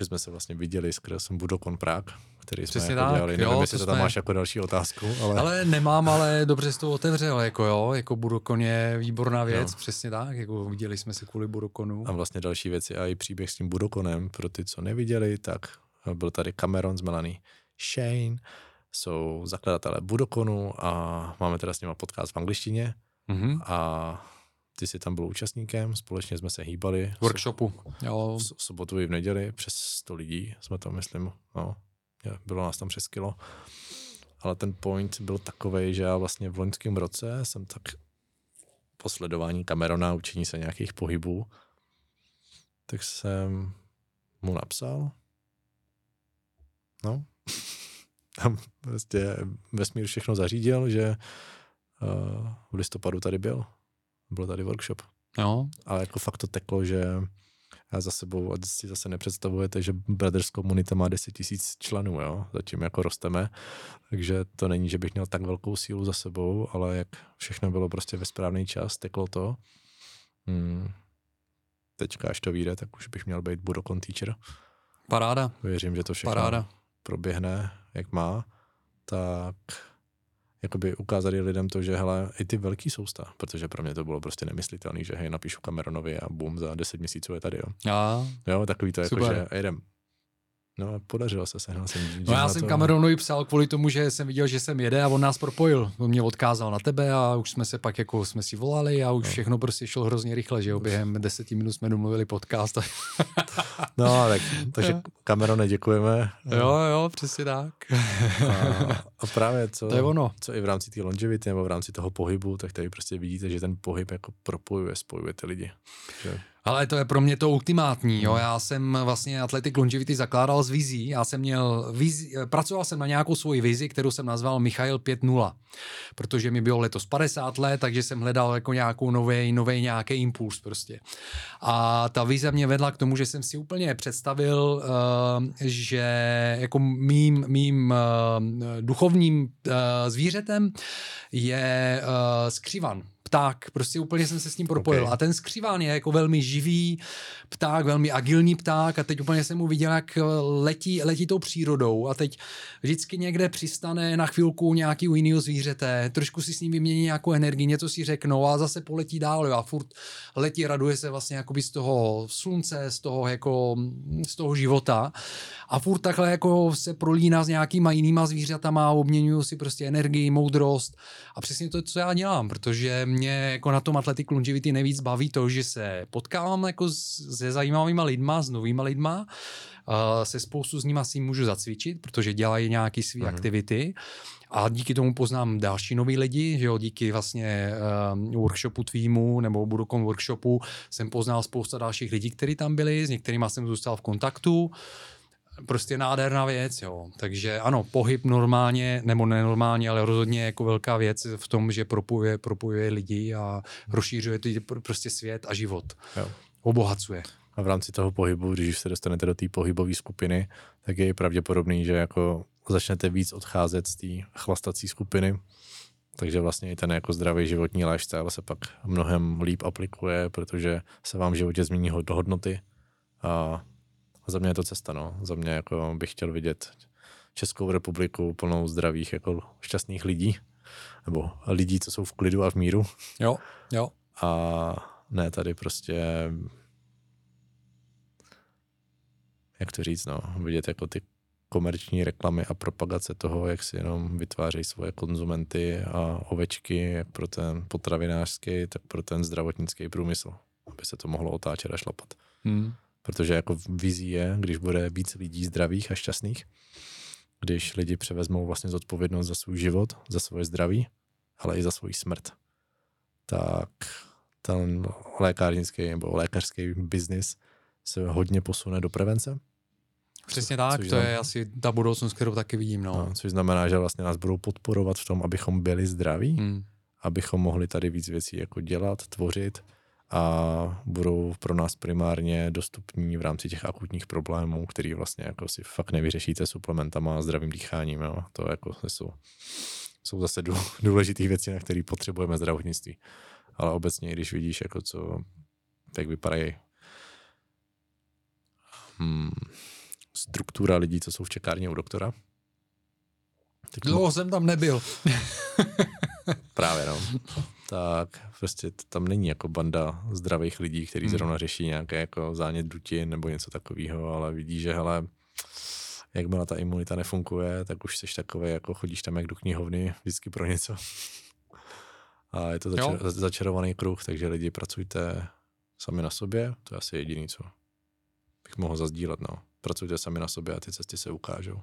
že jsme se vlastně viděli skrz Budokon Prague, který Přesně jsme jako dělali. Nevím, jo, jestli to, to tam máš jako další otázku. Ale... ale nemám, ale dobře jsi to otevřel, jako jo, jako Budokon je výborná věc, jo. přesně tak, jako viděli jsme se kvůli Budokonu. A vlastně další věci a i příběh s tím Budokonem, pro ty, co neviděli, tak byl tady Cameron z Melanie Shane, jsou zakladatelé Budokonu a máme teda s nimi podcast v angličtině mm-hmm. a ty jsi tam byl účastníkem, společně jsme se hýbali. Workshopu. Jo. V sobotu i v neděli, přes 100 lidí jsme tam, myslím, no, bylo nás tam přes kilo. Ale ten point byl takový, že já vlastně v loňském roce jsem tak po sledování Camerona, učení se nějakých pohybů, tak jsem mu napsal, no, (laughs) tam vlastně vesmír všechno zařídil, že uh, v listopadu tady byl byl tady workshop. Jo. Ale jako fakt to teklo, že já za sebou, a si zase nepředstavujete, že Brothers komunita má 10 tisíc členů, jo, zatím jako rosteme, takže to není, že bych měl tak velkou sílu za sebou, ale jak všechno bylo prostě ve správný čas, teklo to. Hmm. Teďka, až to vyjde, tak už bych měl být Budokon teacher. Paráda. Věřím, že to všechno Paráda. proběhne, jak má, tak jakoby ukázali lidem to, že hele, i ty velký sousta, protože pro mě to bylo prostě nemyslitelný, že hej, napíšu Cameronovi a bum, za 10 měsíců je tady, jo. A, jo, takový to, jako, že jedem No, podařilo se, sehnal jsem. No já jsem to... Cameronovi psal kvůli tomu, že jsem viděl, že jsem jede a on nás propojil. On mě odkázal na tebe a už jsme se pak jako jsme si volali a už no. všechno prostě šlo hrozně rychle, že jo, během deseti minut jsme domluvili podcast. (laughs) no, tak, takže Camerone děkujeme. Jo, jo, přesně tak. a, a právě co, to je ono. co i v rámci té longevity nebo v rámci toho pohybu, tak tady prostě vidíte, že ten pohyb jako propojuje, spojuje ty lidi. Že? Ale to je pro mě to ultimátní, jo. Já jsem vlastně Athletic Longevity zakládal z vizí. Já jsem měl vizi, pracoval jsem na nějakou svoji vizi, kterou jsem nazval Michail 5.0, protože mi bylo letos 50 let, takže jsem hledal jako nějakou nový, nový nějaký impuls prostě. A ta vize mě vedla k tomu, že jsem si úplně představil, uh, že jako mým, mým uh, duchovním uh, zvířetem je skřivan pták, prostě úplně jsem se s ním propojil. Okay. A ten skřiván je jako velmi živý pták, velmi agilní pták a teď úplně jsem mu viděl, jak letí, letí tou přírodou a teď vždycky někde přistane na chvilku nějaký u jiného zvířete, trošku si s ním vymění nějakou energii, něco si řeknou a zase poletí dál a furt letí, raduje se vlastně jakoby z toho slunce, z toho jako z toho života a furt takhle jako se prolíná s nějakýma jinýma zvířatama a obměňují si prostě energii, moudrost a přesně to, co já dělám, protože mě jako na tom Athletic Longevity nejvíc baví to, že se potkávám jako se zajímavýma lidma, s novýma lidma, uh, se spoustu z nimi si můžu zacvičit, protože dělají nějaké své mm. aktivity a díky tomu poznám další nový lidi, že jo, díky vlastně um, workshopu tvýmu nebo Budokom workshopu jsem poznal spousta dalších lidí, kteří tam byli, s některými jsem zůstal v kontaktu prostě nádherná věc, jo. Takže ano, pohyb normálně, nebo nenormálně, ale rozhodně jako velká věc v tom, že propojuje, propojuje lidi a rozšířuje ty prostě svět a život. Jo. Obohacuje. A v rámci toho pohybu, když se dostanete do té pohybové skupiny, tak je pravděpodobný, že jako začnete víc odcházet z té chlastací skupiny, takže vlastně i ten jako zdravý životní lifestyle se pak mnohem líp aplikuje, protože se vám v životě změní hodnoty a za mě je to cesta, no. Za mě jako bych chtěl vidět Českou republiku plnou zdravých, jako šťastných lidí, nebo lidí, co jsou v klidu a v míru. Jo, jo. A ne tady prostě jak to říct, no, vidět jako ty komerční reklamy a propagace toho, jak si jenom vytvářejí svoje konzumenty a ovečky, jak pro ten potravinářský, tak pro ten zdravotnický průmysl, aby se to mohlo otáčet a šlapat. Hmm. Protože jako vizí je, když bude víc lidí zdravých a šťastných, když lidi převezmou vlastně zodpovědnost za svůj život, za svoje zdraví, ale i za svůj smrt, tak ten lékárnický nebo lékařský biznis se hodně posune do prevence. Přesně tak, to znamená, je asi ta budoucnost, kterou taky vidím. No. No, což znamená, že vlastně nás budou podporovat v tom, abychom byli zdraví, hmm. abychom mohli tady víc věcí jako dělat, tvořit a budou pro nás primárně dostupní v rámci těch akutních problémů, který vlastně jako si fakt nevyřešíte suplementama a zdravým dýcháním. Jo. To jako jsou, jsou zase důležité věci, na které potřebujeme zdravotnictví. Ale obecně, když vidíš, jako co, jak vypadají hmm, struktura lidí, co jsou v čekárně u doktora. Tak Dlouho jsem tam nebyl. Právě, no. (laughs) Tak prostě tam není jako banda zdravých lidí, kteří hmm. zrovna řeší nějaké jako zánět dutin nebo něco takového, ale vidí, že hele, jakmile ta imunita nefunguje, tak už jsi takový, jako chodíš tam jak do knihovny, vždycky pro něco. A je to začar- začarovaný kruh, takže lidi pracujte sami na sobě, to je asi jediný, co bych mohl zazdílet, no. Pracujte sami na sobě a ty cesty se ukážou.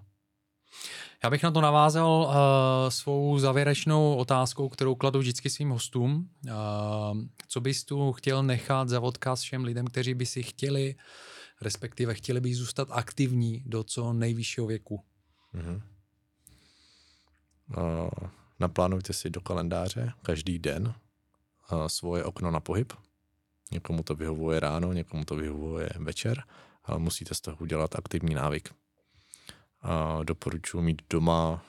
Já bych na to navázal uh, svou závěrečnou otázkou, kterou kladu vždycky svým hostům. Uh, co bys tu chtěl nechat za odkaz všem lidem, kteří by si chtěli, respektive chtěli by zůstat aktivní do co nejvyššího věku? Uh-huh. Uh, naplánujte si do kalendáře každý den uh, svoje okno na pohyb. Někomu to vyhovuje ráno, někomu to vyhovuje večer, ale musíte z toho udělat aktivní návyk. Doporučuji mít doma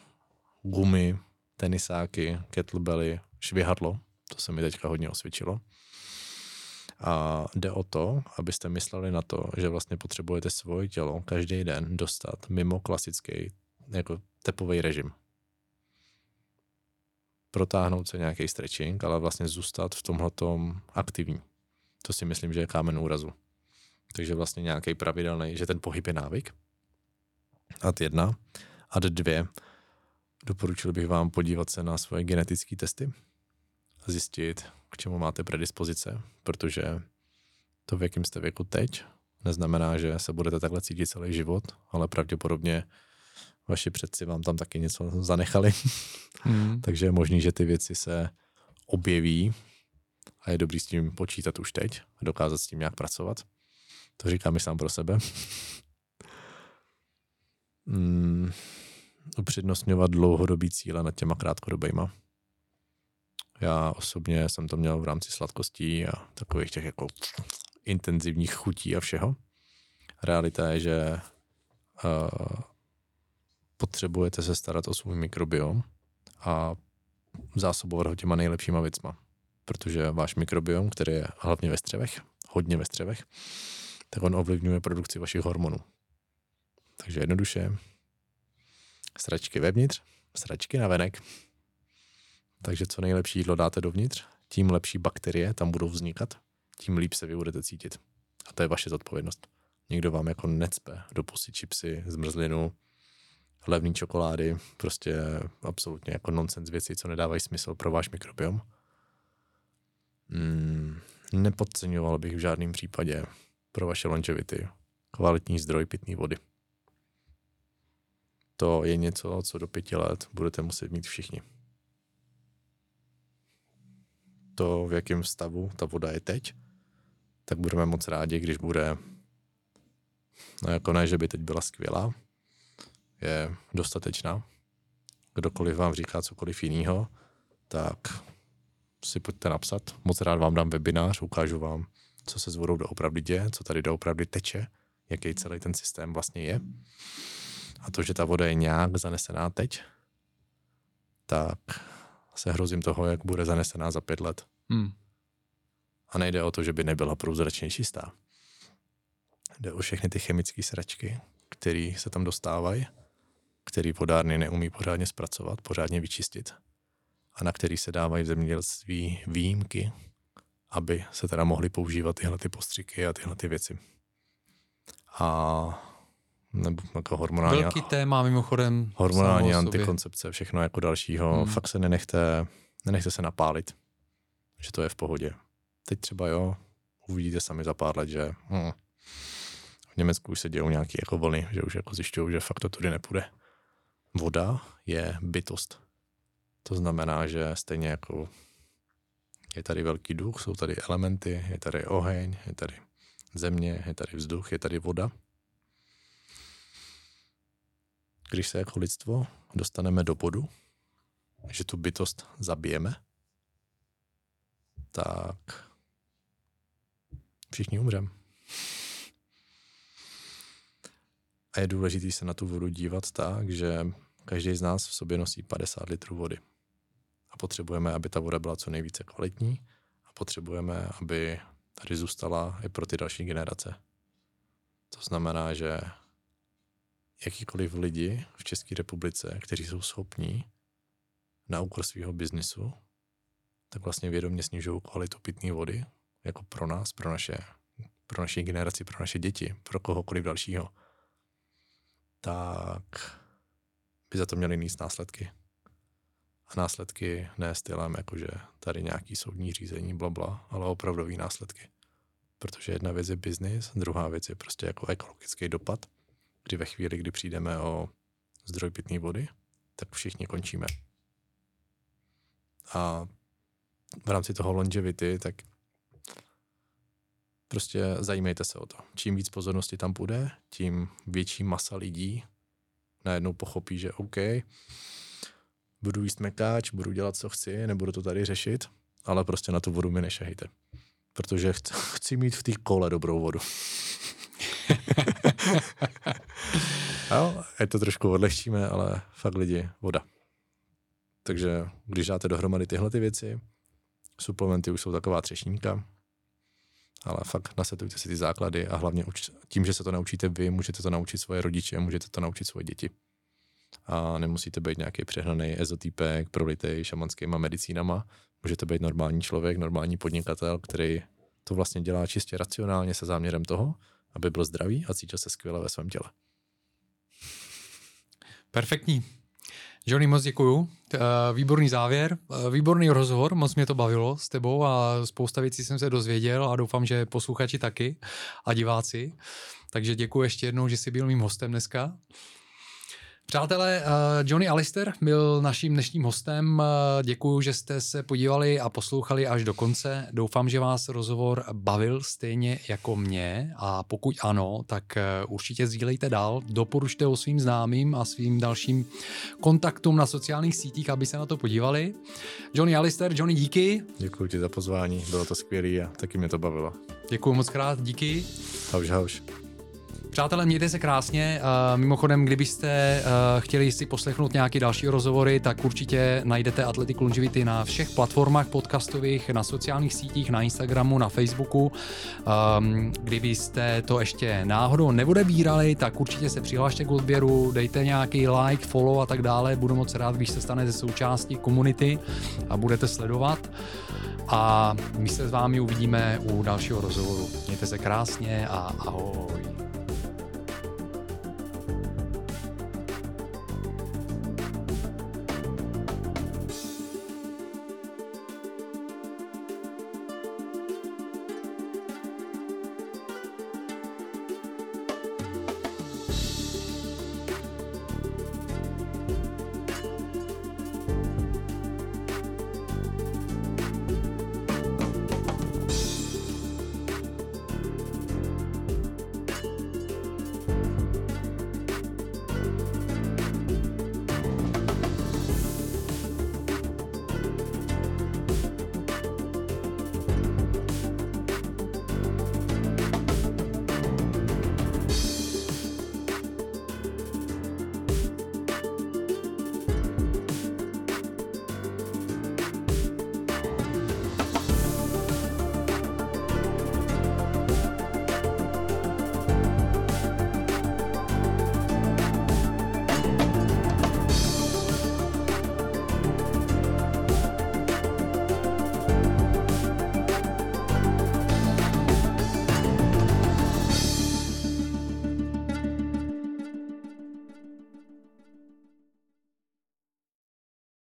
gumy, tenisáky, kettlebelly, švihadlo. To se mi teďka hodně osvědčilo. A jde o to, abyste mysleli na to, že vlastně potřebujete svoje tělo každý den dostat mimo klasický jako tepový režim. Protáhnout se nějaký stretching, ale vlastně zůstat v tomhletom aktivní. To si myslím, že je kámen úrazu. Takže vlastně nějaký pravidelný, že ten pohyb je návyk, Ad jedna. Ad dvě. Doporučil bych vám podívat se na svoje genetické testy a zjistit, k čemu máte predispozice, protože to, v jakém jste věku teď, neznamená, že se budete takhle cítit celý život, ale pravděpodobně vaši předci vám tam taky něco zanechali. Mm. (laughs) Takže je možný, že ty věci se objeví a je dobrý s tím počítat už teď a dokázat s tím nějak pracovat. To říkám i sám pro sebe. Mm, upřednostňovat dlouhodobý cíle nad těma krátkodobýma. Já osobně jsem to měl v rámci sladkostí a takových těch jako intenzivních chutí a všeho. Realita je, že uh, potřebujete se starat o svůj mikrobiom a zásobovat ho těma nejlepšíma věcma. Protože váš mikrobiom, který je hlavně ve střevech, hodně ve střevech, tak on ovlivňuje produkci vašich hormonů. Takže jednoduše, sračky vevnitř, sračky na venek. Takže co nejlepší jídlo dáte dovnitř, tím lepší bakterie tam budou vznikat, tím líp se vy budete cítit. A to je vaše zodpovědnost. Někdo vám jako necpe dopustit čipsy, zmrzlinu, levný čokolády, prostě absolutně jako nonsens věci, co nedávají smysl pro váš mikrobiom. Hmm, nepodceňoval bych v žádném případě pro vaše longevity kvalitní zdroj pitné vody. To je něco, co do pěti let budete muset mít všichni. To, v jakém stavu ta voda je teď, tak budeme moc rádi, když bude, no jako ne, že by teď byla skvělá, je dostatečná. Kdokoliv vám říká cokoliv jiného, tak si pojďte napsat. Moc rád vám dám webinář, ukážu vám, co se s vodou doopravdy děje, co tady doopravdy teče, jaký celý ten systém vlastně je. A to, že ta voda je nějak zanesená teď, tak se hrozím toho, jak bude zanesená za pět let. Hmm. A nejde o to, že by nebyla průzračně čistá. Jde o všechny ty chemické sračky, které se tam dostávají který vodárny neumí pořádně zpracovat, pořádně vyčistit a na který se dávají v zemědělství výjimky, aby se teda mohly používat tyhle ty postřiky a tyhle ty věci. A nebo jako hormonální... Velký téma mimochodem. Hormonální antikoncepce, všechno jako dalšího. Hmm. Fakt se nenechte, nenechte se napálit, že to je v pohodě. Teď třeba jo, uvidíte sami za pár let, že hm, v Německu už se dějou nějaké jako vlny, že už jako zjišťují, že fakt to tudy nepůjde voda je bytost. To znamená, že stejně jako je tady velký duch, jsou tady elementy, je tady oheň, je tady země, je tady vzduch, je tady voda. Když se jako lidstvo dostaneme do bodu, že tu bytost zabijeme, tak všichni umřeme. A je důležité se na tu vodu dívat tak, že každý z nás v sobě nosí 50 litrů vody. A potřebujeme, aby ta voda byla co nejvíce kvalitní a potřebujeme, aby tady zůstala i pro ty další generace. To znamená, že jakýkoliv lidi v České republice, kteří jsou schopní na úkor svého biznisu, tak vlastně vědomě snižují kvalitu pitné vody, jako pro nás, pro naše, pro naši generaci, pro naše děti, pro kohokoliv dalšího tak by za to měli níst následky. A následky ne stylem, jakože tady nějaký soudní řízení, blabla, ale opravdový následky. Protože jedna věc je biznis, druhá věc je prostě jako ekologický dopad, kdy ve chvíli, kdy přijdeme o zdroj pitné vody, tak všichni končíme. A v rámci toho longevity, tak Prostě zajímejte se o to. Čím víc pozornosti tam bude, tím větší masa lidí najednou pochopí, že OK, budu jíst mekáč, budu dělat, co chci, nebudu to tady řešit, ale prostě na tu vodu mi nešahejte. Protože chci, chci mít v té kole dobrou vodu. (laughs) jo, je to trošku odlehčíme, ale fakt lidi, voda. Takže když dáte dohromady tyhle ty věci, suplementy už jsou taková třešníka, ale fakt nasetujte si ty základy a hlavně uč, tím, že se to naučíte vy, můžete to naučit svoje rodiče, můžete to naučit svoje děti. A nemusíte být nějaký přehnaný ezotýpek, prolitej šamanskýma medicínama. Můžete být normální člověk, normální podnikatel, který to vlastně dělá čistě racionálně se záměrem toho, aby byl zdravý a cítil se skvěle ve svém těle. Perfektní. Johnny, moc děkuju. Eh, výborný závěr, eh, výborný rozhovor, moc mě to bavilo s tebou a spousta věcí jsem se dozvěděl a doufám, že posluchači taky a diváci. Takže děkuji ještě jednou, že jsi byl mým hostem dneska. Přátelé, eh, Johnny Alister byl naším dnešním hostem. Eh, Děkuji, že jste se podívali a poslouchali až do konce. Doufám, že vás rozhovor bavil stejně jako mě a pokud ano, tak eh, určitě sdílejte dál, doporučte ho svým známým a svým dalším kontaktům na sociálních sítích, aby se na to podívali. Johnny Alister, Johnny, díky. Děkuji ti za pozvání, bylo to skvělé a taky mě to bavilo. Děkuji moc krát, díky. Hauž, hauž. Přátelé, mějte se krásně. Uh, mimochodem, kdybyste uh, chtěli si poslechnout nějaké další rozhovory, tak určitě najdete Athletic Longevity na všech platformách podcastových, na sociálních sítích, na Instagramu, na Facebooku. Um, kdybyste to ještě náhodou neodebírali, tak určitě se přihlašte k odběru, dejte nějaký like, follow a tak dále. Budu moc rád, když se stanete součástí komunity a budete sledovat. A my se s vámi uvidíme u dalšího rozhovoru. Mějte se krásně a ahoj.